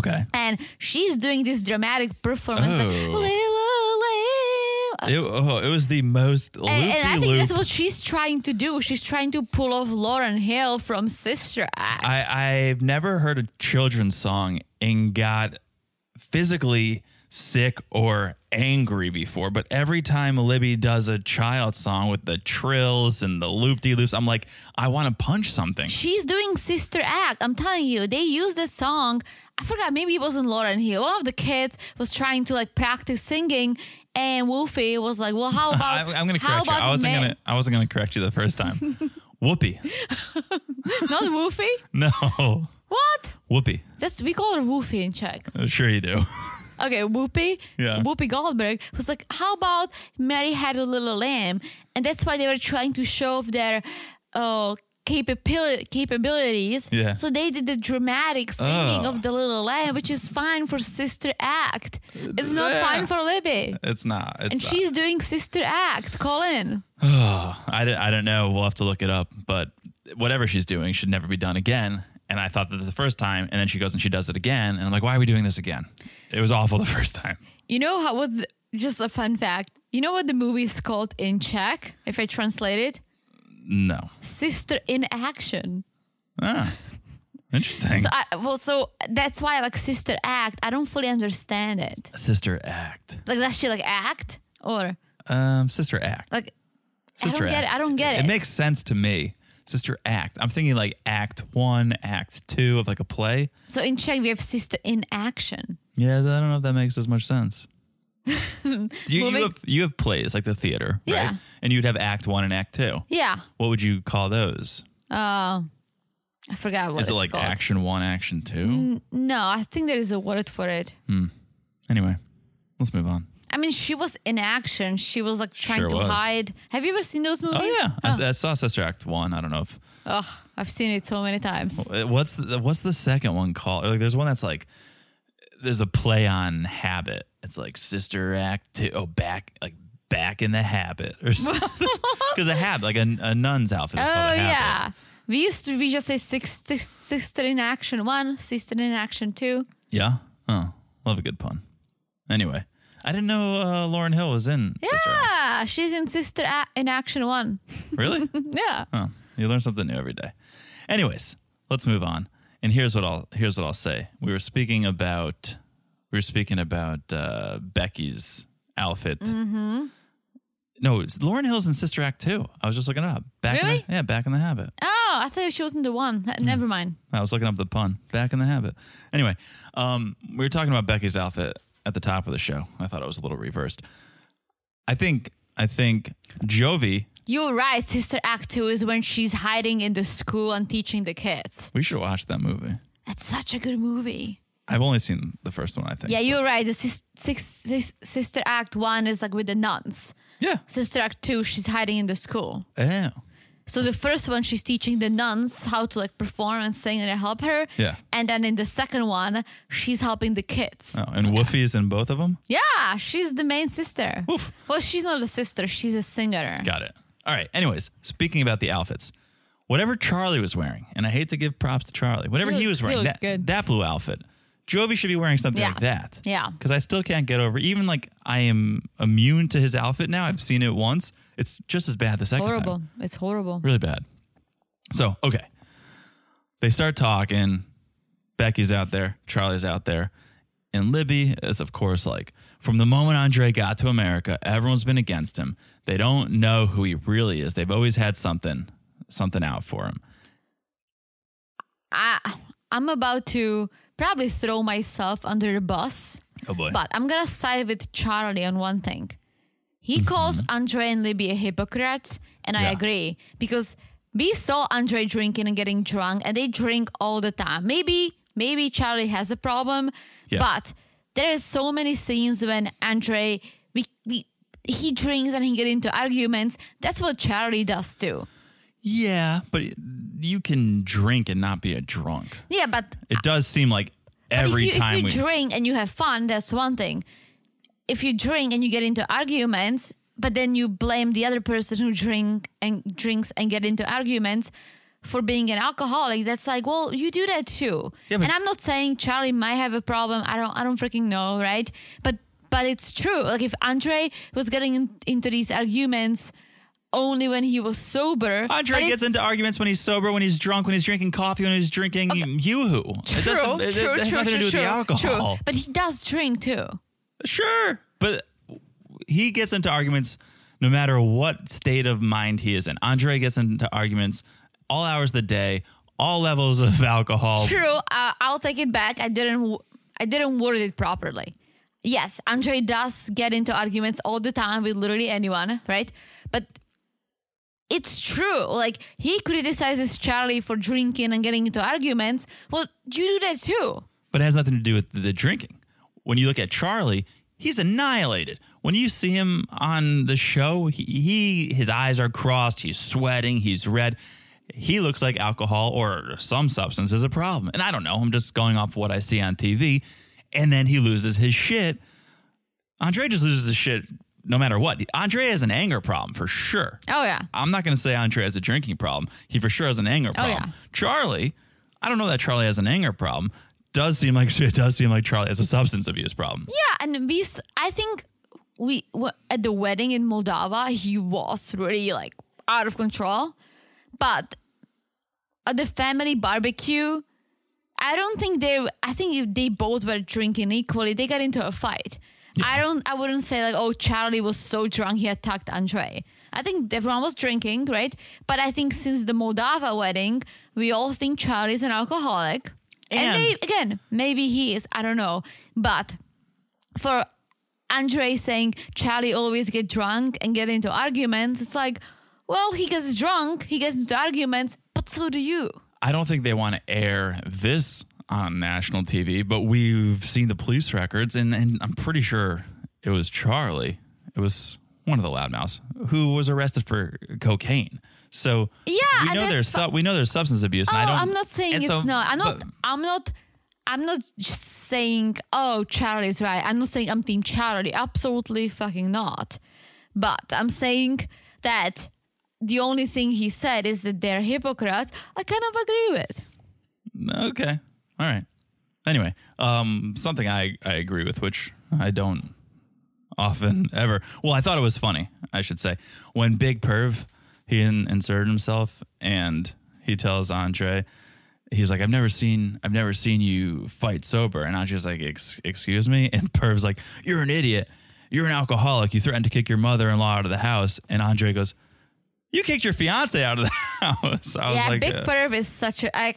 okay. And she's doing this dramatic performance Oh. Lamb. It, oh, it was the most loopy And, and I think loop. that's what she's trying to do. She's trying to pull off Lauryn Hill from Sister Act. I, I've never heard a children's song and got physically sick or angry before, but every time Libby does a child song with the trills and the loop de loops, I'm like, I want to punch something. She's doing Sister Act. I'm telling you, they used that song. I forgot, maybe it wasn't Lauryn Hill. One of the kids was trying to like practice singing, and Wolfie was like, "Well, how about I'm going to correct you. I wasn't going to. I wasn't going to correct you the first time. Whoopi. not Wolfie? No. What? Whoopi. That's we call her Wolfie in Czech. Sure you do. Okay, Whoopi, Yeah. Whoopi Goldberg was like, "How about Mary had a little lamb?" And that's why they were trying to show off their uh, capability capabilities. Yeah. So they did the dramatic singing Oh. of the little lamb, which is fine for Sister Act. It's not Yeah. fine for Libby. It's not. It's And not. she's doing Sister Act. Colin. in. I, don't, I don't know. We'll have to look it up. But whatever she's doing should never be done again. And I thought that the first time, and then she goes and she does it again. And I'm like, why are we doing this again? It was awful the first time. You know how what's just a fun fact? You know what the movie is called in Czech? If I translate it, No. Sister in Action. Ah, interesting. So I, well, so that's why like Sister Act. I don't fully understand it. Sister Act. Like that she like act or Um, Sister Act. like Sister I don't get it. I don't get it. It makes sense to me. Sister Act. I'm thinking like Act One, Act Two of like a play. so in Czech we have Sister in Action. Yeah, I don't know if that makes as much sense. you, you Moving- have you have plays like the theater, right? Yeah. And you'd have Act One and Act Two. Yeah. What would you call those? Uh, I forgot what Is it like called. Action One, Action Two? No, I think there is a word for it. Hmm. Anyway, let's move on. I mean, she was in action. She was like trying Sure to was. hide. Have you ever seen those movies? Oh yeah, I, I saw Sister Act One. I don't know if Ugh, I've seen it so many times. Uh, What's the what's the second one called? Like, there's one that's like there's a play on habit. It's like Sister Act two. Oh, back like back in the habit or something. Because a habit, like a, a nun's outfit, is Oh called a habit. yeah, we used to we just say six, six, sister in action one, sister in action two. Yeah. Oh, love a good pun. Anyway, I didn't know uh, Lauryn Hill was in Sister Act. Yeah, she's in Sister A- in Action One. Really? Yeah. Oh, you learn something new every day. Anyways, let's move on. And here's what I'll here's what I'll say. We were speaking about we were speaking about uh, Becky's outfit. Mm-hmm. No, it's Lauryn Hill's in Sister Act too. I was just looking it up. Back in Really? the, yeah, back in the habit. Oh, I thought she wasn't the one. Uh, Never mind. I was looking up the pun. Back in the habit. Anyway, um, we were talking about Becky's outfit at the top of the show. I thought it was a little reversed. I think I think Jovi. You're right. Sister Act Two is when she's hiding in the school and teaching the kids. We should watch that movie. It's such a good movie. I've only seen the first one. I think. Yeah, you're right. The sis- six, sis- Sister Act One is like with the nuns. Yeah. Sister Act Two, she's hiding in the school. Oh. So the first one, she's teaching the nuns how to like perform and sing and help her. Yeah. And then in the second one, she's helping the kids. Oh, and Woofy's in both of them. Yeah, she's the main sister. Oof. Well, she's not a sister. She's a singer. Got it. All right. Anyways, speaking about the outfits, whatever Charlie was wearing, and I hate to give props to Charlie, whatever He he, was wearing, that, good. that blue outfit, Jovi should be wearing something Yeah. like that. Yeah. Because I still can't get over. Even like I am immune to his outfit now. I've seen it once. It's just as bad the second Horrible. time. It's horrible. Really bad. So okay, they start talking. Becky's out there. Charlie's out there. And Libby is, of course, like, from the moment Andre got to America, everyone's been against him. They don't know who he really is. They've always had something, something out for him. I, I'm about to probably throw myself under the bus, Oh boy. but I'm gonna side with Charlie on one thing. He calls Andre and Libby a hypocrites, and I Mm-hmm. Agree because we saw Andre drinking and getting drunk, and they drink all the time. Maybe, maybe Charlie has a problem, Yeah. but there is so many scenes when Andre we, we he drinks and he get into arguments. That's what Charlie does too. yeah, but you can drink and not be a drunk. Yeah, but It does seem like every if you, time if we. you drink and you have fun, that's one thing. If you drink and you get into arguments, but then you blame the other person who drink and drinks and get into arguments for being an alcoholic, that's like, well, you do that too. Yeah, and I'm not saying Charlie might have a problem. I don't. I don't freaking know, right? But but it's true. Like if Andre was getting in, into these arguments only when he was sober, Andre gets into arguments when he's sober, when he's drunk, when he's drinking coffee, when he's drinking yoo-hoo. it True, doesn't, it, true, it has true, nothing to true, do with the alcohol. True. But he does drink too. Sure, but he gets into arguments no matter what state of mind he is in. Andre gets into arguments all hours of the day, all levels of alcohol. True. Uh, I'll take it back. I didn't. I didn't word it properly. Yes, Andre does get into arguments all the time with literally anyone, right? But it's true. Like he criticizes Charlie for drinking and getting into arguments. Well, you do that too. But it has nothing to do with the drinking. When you look at Charlie, he's annihilated. When you see him on the show, he, he his eyes are crossed, he's sweating, he's red. He looks like alcohol or some substance is a problem. And I don't know, I'm just going off what I see on TV. And then he loses his shit. Andre just loses his shit no matter what. Andre has an anger problem for sure. Oh yeah. I'm not going to say Andre has a drinking problem. He for sure has an anger oh, problem. yeah. Charlie, I don't know that Charlie has an anger problem. Does seem like it does seem like Charlie has a substance abuse problem. Yeah, and we. I think we at the wedding in Moldova, he was really like out of control. But at the family barbecue, I don't think they. I think if they both were drinking equally, they got into a fight. I don't. I wouldn't say like, oh, Charlie was so drunk he attacked Andre. I think everyone was drinking, right? But I think since the Moldova wedding, we all think Charlie's an alcoholic. And, And- may, again, maybe he is. I don't know. But for Andre saying Charlie always get drunk and get into arguments, it's like, well, he gets drunk, he gets into arguments, but so do you. I don't think they want to air this on national TV, but we've seen the police records, and, and I'm pretty sure it was Charlie. It was one of the loudmouths who was arrested for cocaine. So Yeah, we know there's su- we know there's substance abuse. Oh, and I don't, I'm not saying it's so- not. I'm not. but- I'm not. I'm not saying, oh, Charlie's right. I'm not saying I'm Team Charlie. Absolutely fucking not. But I'm saying that the only thing he said is that they're hypocrites. I kind of agree with. Okay. All right. Anyway, um, something I, I agree with, which I don't often ever. Well, I thought it was funny, I should say. When Big Perv, he in, inserted himself and he tells Andre, he's like, I've never seen, I've never seen you fight sober. And Andre's like, Ex- excuse me? And Perv's like, you're an idiot. You're an alcoholic. You threatened to kick your mother-in-law out of the house. And Andre goes, you kicked your fiance out of the house. I was yeah, like, Big uh, Perv is such a. I,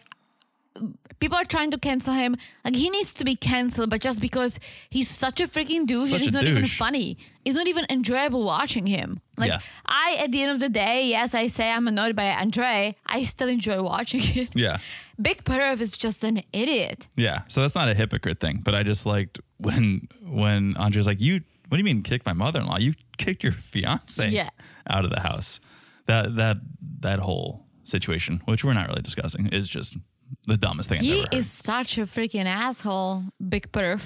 people are trying to cancel him. Like he needs to be canceled, but just because he's such a freaking douche, Such he's not even funny. It's not even enjoyable watching him. Like Yeah. I, at the end of the day, yes, I say I'm annoyed by Andre. I still enjoy watching it. yeah. Big Perv is just an idiot. Yeah, so that's not a hypocrite thing, but I just liked when when Andre's like, "You, what do you mean kick my mother-in-law? You kicked your fiance Yeah. out of the house." That that that whole situation, which we're not really discussing, is just the dumbest thing I've He ever heard. is such a freaking asshole, Big Perv.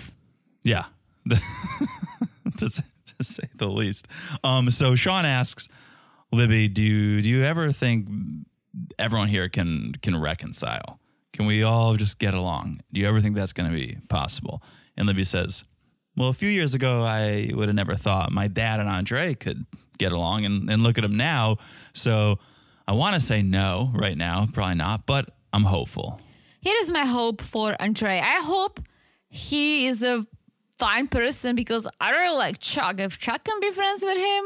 Yeah, to, say, say the least. Um, so Shaun asks, Libby, do you, do you ever think everyone here can can reconcile? Can we all just get along? Do you ever think that's going to be possible? And Libby says, Well, a few years ago, I would have never thought my dad and Andre could get along, and, and look at them now. So I want to say no right now, probably not, but I'm hopeful. Here is my hope for Andre. I hope he is a fine person because I really like Chuck. If Chuck can be friends with him,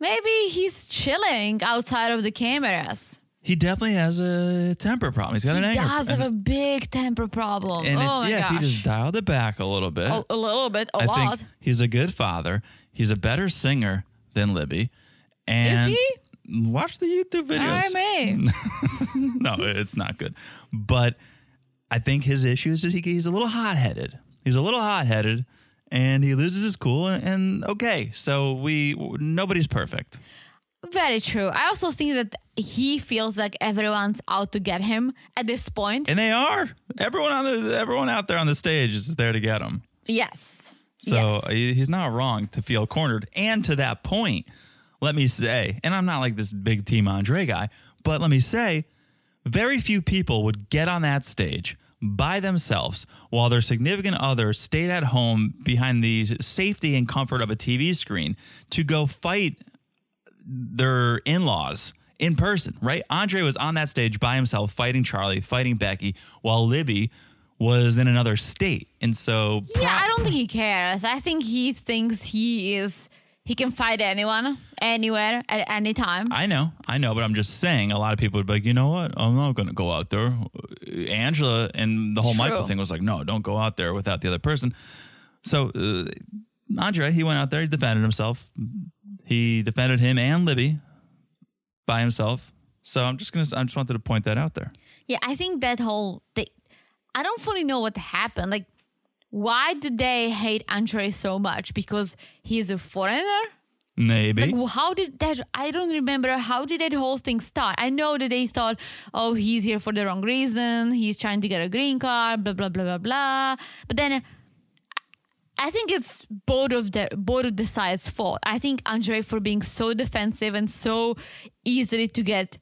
maybe he's chilling outside of the cameras. He definitely has a temper problem. He's got He an anger. He does have a big temper problem. And oh if, yeah, if he just dialed it back a little bit, a, a little bit, a I lot. think he's a good father. He's a better singer than Libby. And Is he? watch the YouTube videos. I may. no, it's not good. But I think his issue is he, he's a little hot headed. He's a little hot headed and he loses his cool. And, and okay, so we nobody's perfect. Very true. I also think that he feels like everyone's out to get him at this. And they are. Everyone on the everyone out there on the stage is there to get him. yes. So yes. Uh, he's not wrong to feel cornered. And to that point, let me say, and I'm not like this big Team Andre guy, but let me say, very few people would get on that stage by themselves while their significant other stayed at home behind the safety and comfort of a TV screen to go fight their in laws in person, right? Andre was on that stage by himself fighting Charlie, fighting Becky, while Libby was in another state. And so, Yeah, pro- I don't think he cares. I think he thinks he is he can fight anyone, anywhere, at any time. I know, I know, but I'm just saying. A lot of people would be like, you know what? I'm not going to go out there. Angela and the whole True. Michael thing was like, no, don't go out there without the other person. So uh, Andre, he went out there, he defended himself. He defended him and Libby by himself. So I'm just gonna, I just wanted to point that out there. Yeah, I think that whole thing. I don't fully know what happened. Like, why do they hate Andre so much? Because he's a foreigner. Maybe. Like, how did that? I don't remember. How did that whole thing start? I know that they thought, oh, he's here for the wrong reason. He's trying to get a green card. Blah blah blah blah blah. But then, I think it's both of the both of the sides' fault. I think Andre for being so defensive and so easily to get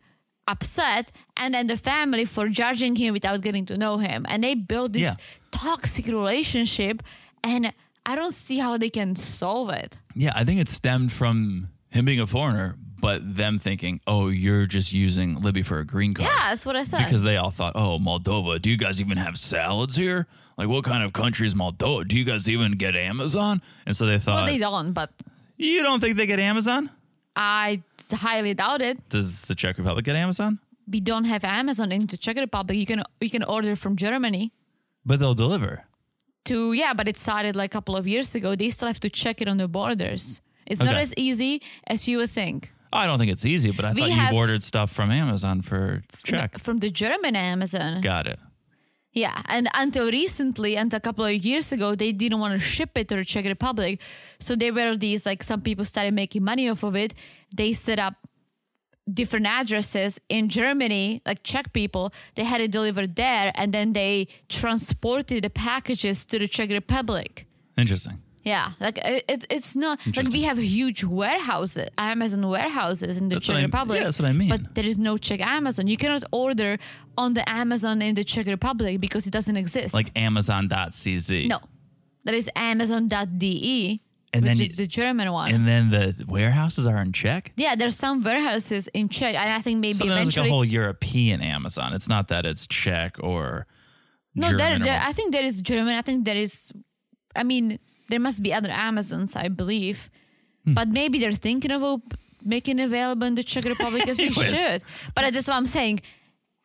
upset, and then the family for judging him without getting to know him, and they build this Yeah. Toxic relationship, and I don't see how they can solve it. Yeah, I think it stemmed from him being a foreigner, but them thinking, "Oh, you're just using Libby for a green card." Yeah, that's what I said. Because they all thought, "Oh, Moldova, do you guys even have salads here? Like, what kind of country is Moldova? Do you guys even get Amazon?" And so they thought, well, they don't, but "You don't think they get Amazon? I highly doubt it. Does the Czech Republic get Amazon? We don't have Amazon in the Czech Republic. You can you can order from Germany. But they'll deliver." To yeah, but it started like a couple of years ago. They still have to check it on the borders. It's not as easy as you would think. I don't think it's easy, but I We thought have- you ordered stuff from Amazon for Czech. From the German Amazon. Got it. Yeah, and until recently, until a couple of years ago, they didn't want to ship it to the Czech Republic. So there were these like some people started making money off of it. They set up different addresses in Germany, like Czech people. They had it delivered there, and then they transported the packages to the Czech Republic. Interesting. Yeah, like it, it, it's not like we have huge warehouses, Amazon warehouses in the That's Czech Republic. yeah, that's what I mean. But there is no Czech Amazon. You cannot order on the Amazon in the Czech Republic because it doesn't exist. Like Amazon.cz. no, there is Amazon.de, And which then is you- the German one. And then the warehouses are in Czech. yeah, there's some warehouses in Czech, and I think maybe So it's like a whole European Amazon. It's not that it's Czech or no, German. there, or there, what- I think there is German. I think there is. I mean, there must be other Amazons, I believe, Hmm. but maybe they're thinking of op- making available in the Czech Republic as they should. But that's what I'm saying.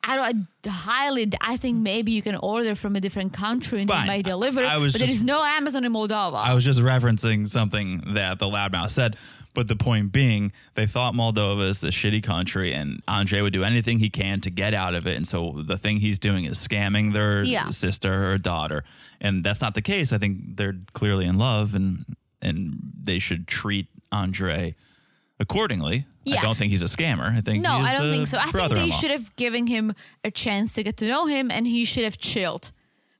I don't I highly. I think maybe you can order from a different country and Fine. they might deliver. I was but there just- is no Amazon in Moldova. I was just referencing something that the loudmouth said. But the point being, they thought Moldova is this shitty country, and Andre would do anything he can to get out of it. And so the thing he's doing is scamming their Yeah. sister or daughter, and that's not the case. I think they're clearly in love, and and they should treat Andre accordingly. I don't think he's a scammer. I think no, I don't think so. I think they should have given him a chance to get to know him, and he should have chilled.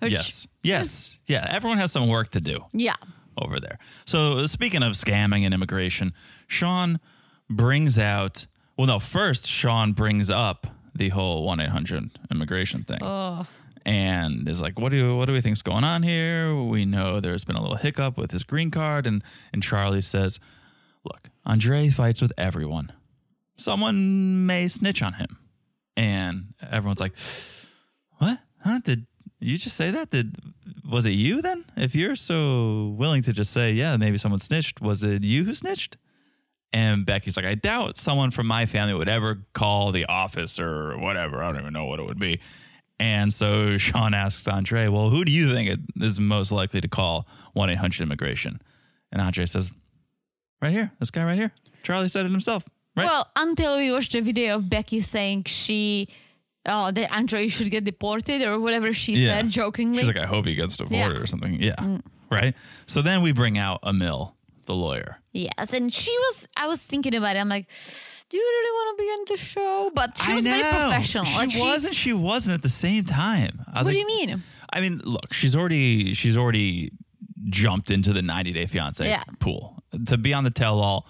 Yes, yes, yeah. Everyone has some work to do. Yeah. over there. So speaking of scamming and immigration, Shaun brings out. Well, no, first Shaun brings up the whole one eight hundred immigration thing, Oh. and is like, "What do you, what do we think's going on here? We know there's been a little hiccup with his green card," and and Charlie says, "Look, Andre fights with everyone. Someone may snitch on him," and everyone's like, "What? Huh? Did you just say that? Did was it you then? If you're so willing to just say, yeah, maybe someone snitched, was it you who snitched? And Becky's like, I doubt someone from my family would ever call the office or whatever. I don't even know what it would be. And so Shaun asks Andre, well, who do you think is most likely to call 1 800 immigration? And Andre says, right here, this guy right here. Charlie said it himself, right? Well, until we watched the video of Becky saying she, oh, that Andre should get deported or whatever she said jokingly. She's like, I hope he gets deported Yeah. Mm. or something. Yeah. Right. So then we bring out Emil, the lawyer. yes, and she was. I was thinking about it. I'm like, do you really want to be on the show? But she was very professional. She Like, wasn't. She wasn't at the same time. I was What do you mean? I mean, look, she's already she's already jumped into the 90 day fiance Yeah. pool to be on the tell all.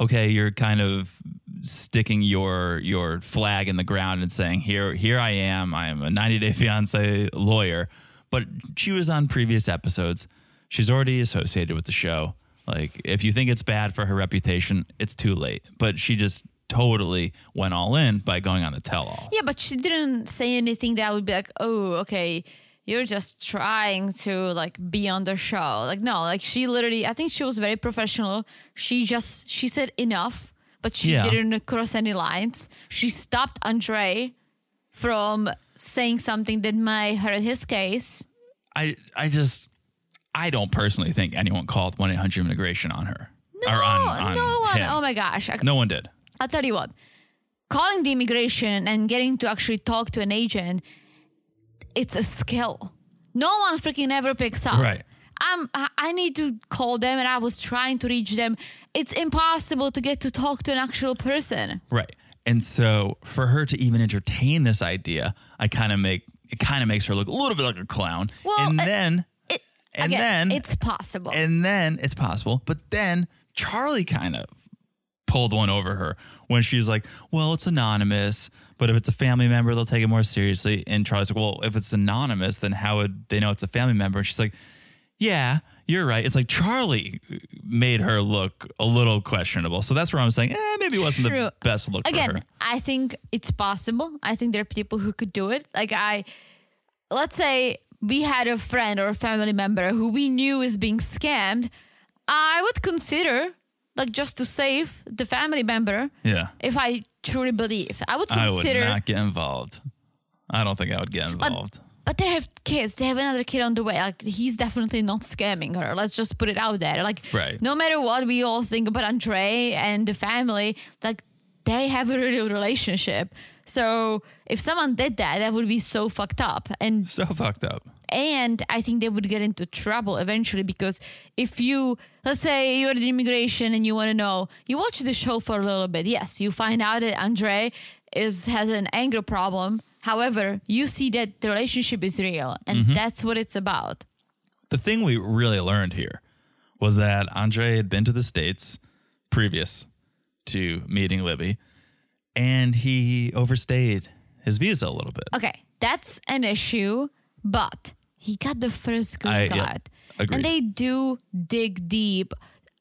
Okay, you're kind of sticking your your flag in the ground and saying here here I am. I am a 90 day fiance lawyer. But she was on previous episodes. She's already associated with the show. Like if you think it's bad for her reputation, it's too late. But she just totally went all in by going on the tell all. Yeah, but she didn't say anything that would be like, oh, okay, you're just trying to like be on the show. Like, no, like she literally, I think she was very professional. She just, she said enough, but she Yeah. didn't cross any lines. She stopped Andre from saying something that might hurt his case. I I just I don't personally think anyone called one eight hundred immigration on her. No, or on, on no one. him. Oh my gosh. I, No one did. I'll tell you what. Calling the immigration and getting to actually talk to an agent, it's a skill. No one freaking ever picks up. Right. I'm, I need to call them and I was trying to reach them. It's impossible to get to talk to an actual person. Right. And so for her to even entertain this idea, I kind of make it kind of makes her look a little bit like a clown. Well, and uh, then It, And again, then- it's possible. and then it's possible, but then Charlie kind of pulled one over her when she's like, "Well, it's anonymous, but if it's a family member, they'll take it more seriously." And Charlie's like, "Well, if it's anonymous, then how would they know it's a family member?" And she's like, "Yeah, you're right." It's like Charlie made her look a little questionable. So that's where I'm saying, eh, maybe it wasn't True. the best look for again i think it's possible i think there are people who could do it like i let's say we had a friend or a family member who we knew is being scammed i would consider like just to save the family member Yeah, if i truly believe i would I would consider not get involved. I don't think I would get involved. but they have kids they have another kid on the way like he's definitely not scamming her let's just put it out there like Right. no matter what we all think about andre and the family like they have a real relationship so if someone did that that would be so fucked up and so fucked up. and I think they would get into trouble eventually because if you, let's say you're in immigration and you want to know, you watch the show for a little bit. Yes, you find out that Andre is has an anger problem. However, you see that the relationship is real, and mm-hmm. that's what it's about. the thing we really learned here was that Andre had been to the States previous to meeting Libby and he overstayed his visa a little bit. Okay, that's an issue, but he got the first green I- yeah, card. agreed. and they do dig deep.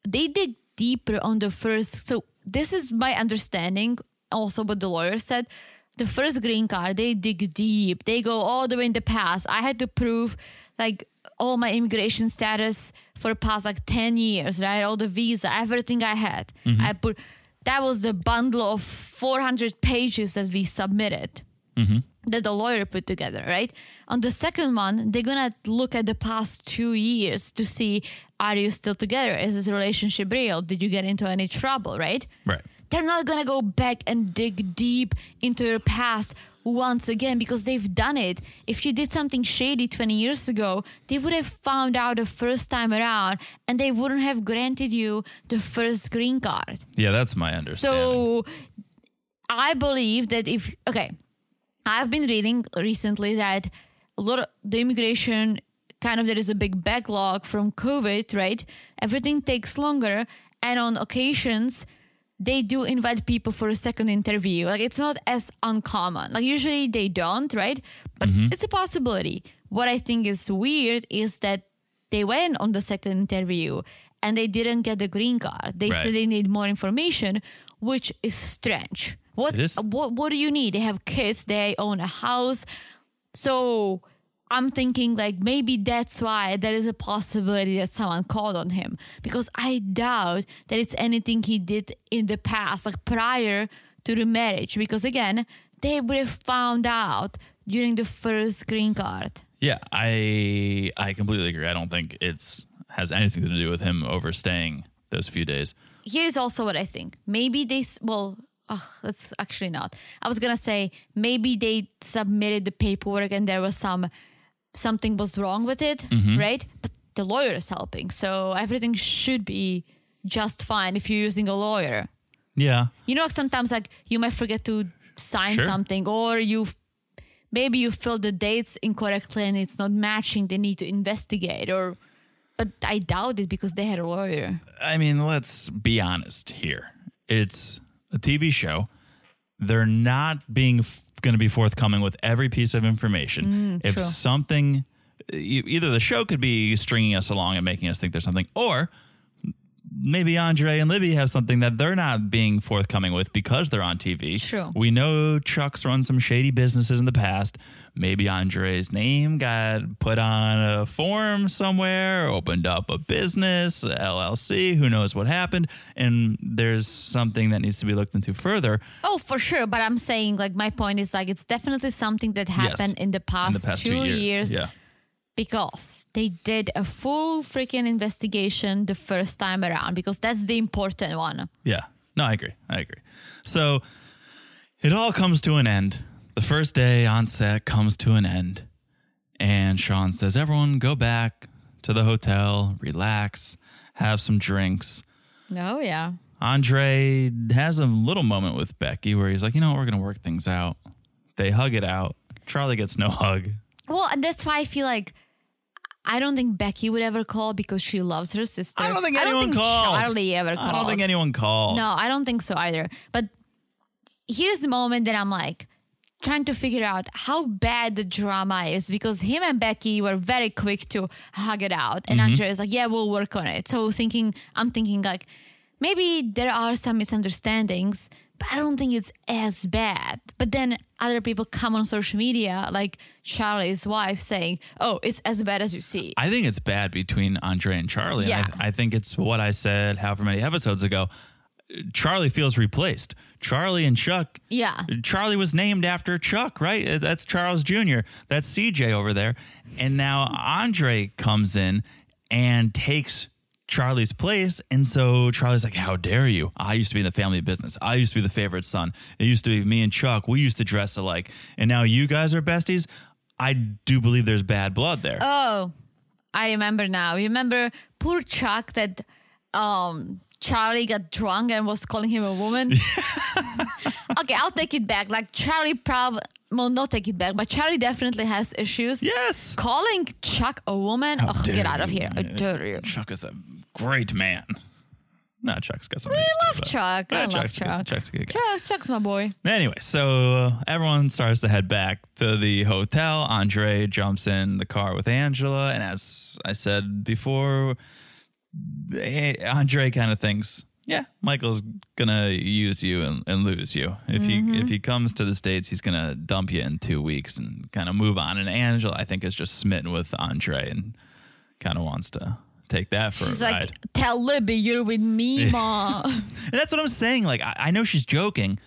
They dig deeper on the first. So this is my understanding. Also, what the lawyer said. The first green card, they dig deep. They go all the way in the past. I had to prove like all my immigration status for the past like 10 years, right? All the visa, everything I had. Mm-hmm. I put that was the bundle of 400 pages that we submitted mm-hmm. that the lawyer put together, right? On the second one, they're gonna look at the past two years to see are you still together? Is this relationship real? Did you get into any trouble, right? Right. They're not gonna go back and dig deep into your past once again because they've done it. If you did something shady 20 years ago, they would have found out the first time around and they wouldn't have granted you the first green card. Yeah, that's my understanding. So I believe that if okay, I've been reading recently that a lot of the immigration kind of there is a big backlog from COVID, right? Everything takes longer, and on occasions they do invite people for a second interview. Like it's not as uncommon. Like usually they don't, right? But it's, mm-hmm. it's a possibility. What I think is weird is that they went on the second interview and they didn't get the green card. They Right. said they need more information, which is strange. What what what do you need? They have kids, they own a house. So I'm thinking like maybe that's why there is a possibility that someone called on him because I doubt that it's anything he did in the past, like prior to the marriage. Because again, they would have found out during the first green card. Yeah, I I completely agree. I don't think it's has anything to do with him overstaying those few days. here's also what I think. Maybe they, well, ugh, that's actually not. I was gonna say maybe they submitted the paperwork and there was some something was wrong with it, mm-hmm. right? But the lawyer is helping, so everything should be just fine if you're using a lawyer. Yeah. You know, sometimes like you might forget to sign Sure. something, or you maybe you fill the dates incorrectly and it's not matching. They need to investigate, or but I doubt it because they had a lawyer. I mean, let's be honest here. It's a TV show. They're not being going to be forthcoming with every piece of information. Mm, if true. something, either the show could be stringing us along and making us think there's something, or maybe Andrei and Libby have something that they're not being forthcoming with because they're on TV. True. We know Chuck's run some shady businesses in the past. Maybe Andrei's name got put on a form somewhere, opened up a business, LLC, who knows what happened. And there's something that needs to be looked into further. Oh, for sure. But I'm saying, like, my point is, like, it's definitely something that happened in the past, in the past two, two years. years Yeah. because they did a full freaking investigation the first time around because that's the important one. Yeah. No, I agree. I agree. So it all comes to an end. The first day on set comes to an end. And Shaun says, Everyone go back to the hotel, relax, have some drinks. Oh, yeah. Andrei has a little moment with Becky where he's like, You know what? We're going to work things out. They hug it out. Charlie gets no hug. Well, and that's why I feel like I don't think Becky would ever call because she loves her sister. I don't think anyone called. Charlie ever called. I don't think anyone called. No, I don't think so either. But here's the moment that I'm like trying to figure out how bad the drama is because him and Becky were very quick to hug it out. And mm-hmm. Andrea is like, yeah, we'll work on it. So thinking, I'm thinking like maybe there are some misunderstandings, but I don't think it's as bad. But then other people come on social media, like Charlie's wife saying, oh, it's as bad as you see. I think it's bad between Andrei and Charlie. And Yeah. I, I think it's what I said however many episodes ago. Charlie feels replaced. Charlie and Chuck. Yeah. Charlie was named after Chuck, right? That's Charles Jr. That's CJ over there. And now Andrei comes in and takes Charlie's place. And so Charlie's like, How dare you? I used to be in the family business. I used to be the favorite son. It used to be me and Chuck. We used to dress alike. And now you guys are besties. I do believe there's bad blood there. Oh, I remember now. You remember poor Chuck that um Charlie got drunk and was calling him a woman? okay, I'll take it back. Like Charlie probably well not take it back, but Charlie definitely has issues. yes. Calling Chuck a woman? How oh, get out of here. I dare you. Chuck is a great man. No, Chuck's got some. We issues too, love but- Chuck. I love good- Chuck. Chuck's a good guy. Chuck. Chuck's my boy. Anyway, so uh, everyone starts to head back to the hotel. Andrei jumps in the car with Angela, and as I said before, Eh, Andrei kind of thinks, "Yeah, Michael's gonna use you and, and lose you. If he mm-hmm. if he comes to the states, he's gonna dump you in two weeks and kind of move on." And Angela, I think, is just smitten with Andrei and kind of wants to take that for She's a like, ride. tell Libby you're with me, ma. And that's what I'm saying. Like, I, I know she's joking,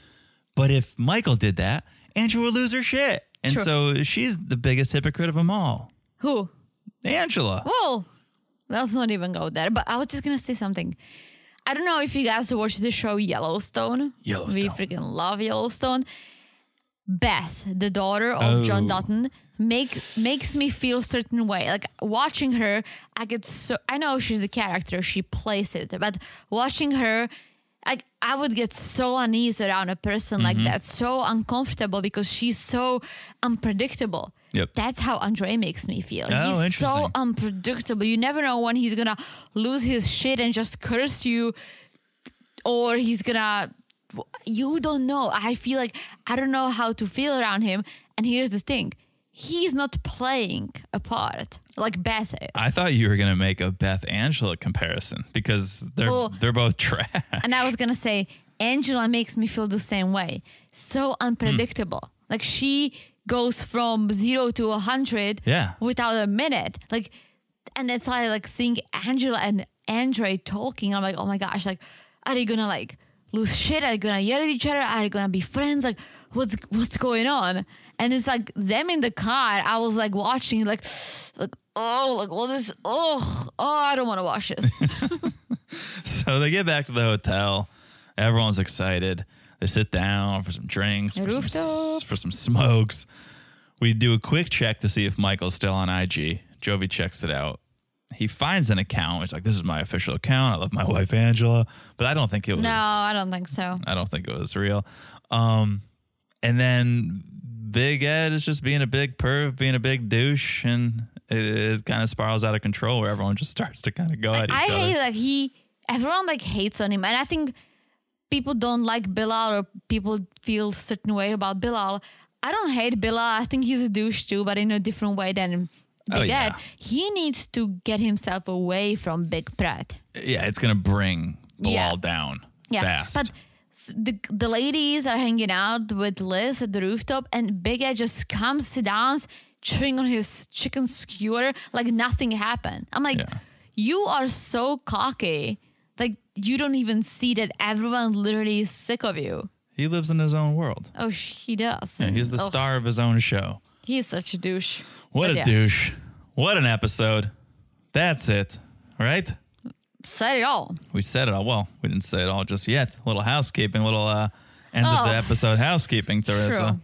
but if Michael did that, Angela would lose her shit. And True. so she's the biggest hypocrite of them all. Who? Angela. Well, let's not even go there. But I was just gonna say something. I don't know if you guys watch the show Yellowstone. Yellowstone. We freaking love Yellowstone. Beth, the daughter of John Oh. Dutton, make makes me feel a certain way. Like watching her, I get so I know she's a character, she plays it, but watching her like I would get so uneasy around a person like Mm-hmm. that, so uncomfortable because she's so unpredictable. Yep. That's how Andrei makes me feel. Oh, he's so unpredictable. You never know when he's gonna lose his shit and just curse you, or he's gonna. You don't know. I feel like I don't know how to feel around him. And here's the thing: he's not playing a part like Beth is. I thought you were gonna make a Beth Angela comparison because they're Well- they're both trash. and I was gonna say Angela makes me feel the same way. So hmm. unpredictable. Like she goes from zero to a hundred Yeah. without a minute. Like and that's why I like seeing Angela and Andrei talking. I'm like, oh my gosh, like are they gonna like lose shit? Are they gonna yell at each other? Are they gonna be friends? Like what's what's going on? And it's like them in the car. I was like watching, like, like oh, like what is? Oh, oh, I don't want to watch this. so they get back to the hotel. Everyone's excited. They sit down for some drinks, for some, for some smokes. We do a quick check to see if Michael's still on IG. Jovi checks it out. He finds an account. He's like, "This is my official account. I love my wife Angela," but I don't think it was. no, I don't think so. I don't think it was real. Um, and then Big Ed is just being a big perv, being a big douche, and it, it kind of spirals out of control where everyone just starts to kind of go at each I other. hate like he everyone like hates on him and I think people don't like Bilal or people feel certain way about Bilal. I don't hate Bilal. I think he's a douche too, but in a different way than oh, Big Oh, Ed. yeah. He needs to get himself away from Big Pratt. yeah, it's gonna bring Bilal Yeah. down Yeah. fast. But the, the ladies are hanging out with Liz at the rooftop and Big Ed just comes, sit down, chewing on his chicken skewer like nothing happened. I'm like, Yeah. you are so cocky. Like you don't even see that everyone literally is sick of you. he lives in his own world. Oh, he does. Yeah, he's the Ugh, star of his own show. He's such a douche. What But a yeah. douche! What an episode. That's it, right? Said it all. We said it all. Well, we didn't say it all just yet. A little housekeeping, little uh, end of the Oh. episode housekeeping, Teresa. True.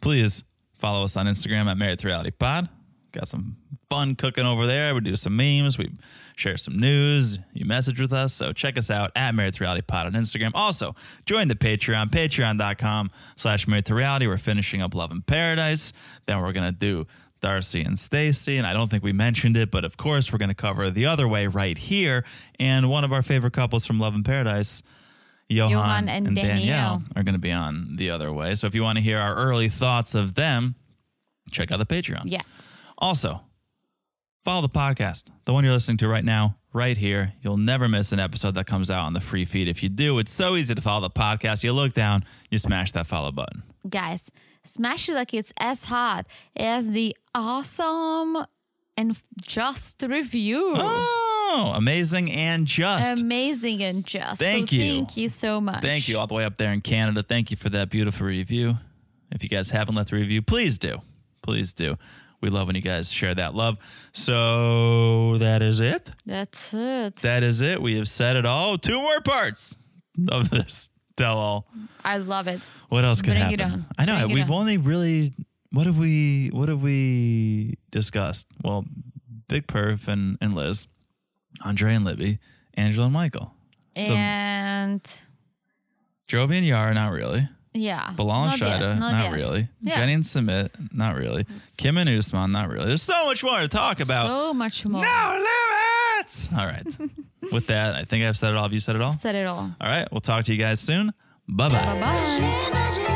Please follow us on Instagram at Married to Reality Pod. Got some fun cooking over there. We do some memes. We share some news. You message with us. So check us out at Married to Reality Pod on Instagram. Also, join the Patreon, patreon.com slash Married to Reality. We're finishing up Love in Paradise. Then we're going to do Darcey and Stacey. And I don't think we mentioned it, but of course, we're going to cover the other way right here. And one of our favorite couples from Love in Paradise, Johan, Johan and and Danielle, Danielle. are going to be on the other way. So if you want to hear our early thoughts of them, check out the Patreon. Yes. Also, follow the podcast, the one you're listening to right now, right here. You'll never miss an episode that comes out on the free feed. If you do, it's so easy to follow the podcast. You look down, you smash that follow button. Guys, smash it like it's as hot as the awesome and just review. Oh, amazing and just. Amazing and just. Thank so you. Thank you so much. Thank you all the way up there in Canada. Thank you for that beautiful review. If you guys haven't left a review, please do. Please do. We love when you guys share that love. So that is it. That's it. That is it. We have said it all. Two more parts of this I love it. What else could Bring happen? I know Bring we've only really what have we what have we discussed? Well, Big Perf and, and Liz, Andre and Libby, Angela and Michael. So and Jovi and Yara, not really. yeah. Bilal and Not Shaeeda, not, yet. really. Yeah. Jenny and Sumit, not really. Kim and Usman, not really. There's so much more to talk about. So much more. no All right. With that, I think I've said it all. Have you said it all? Said it all. All right. We'll talk to you guys soon. Bye bye. Bye bye.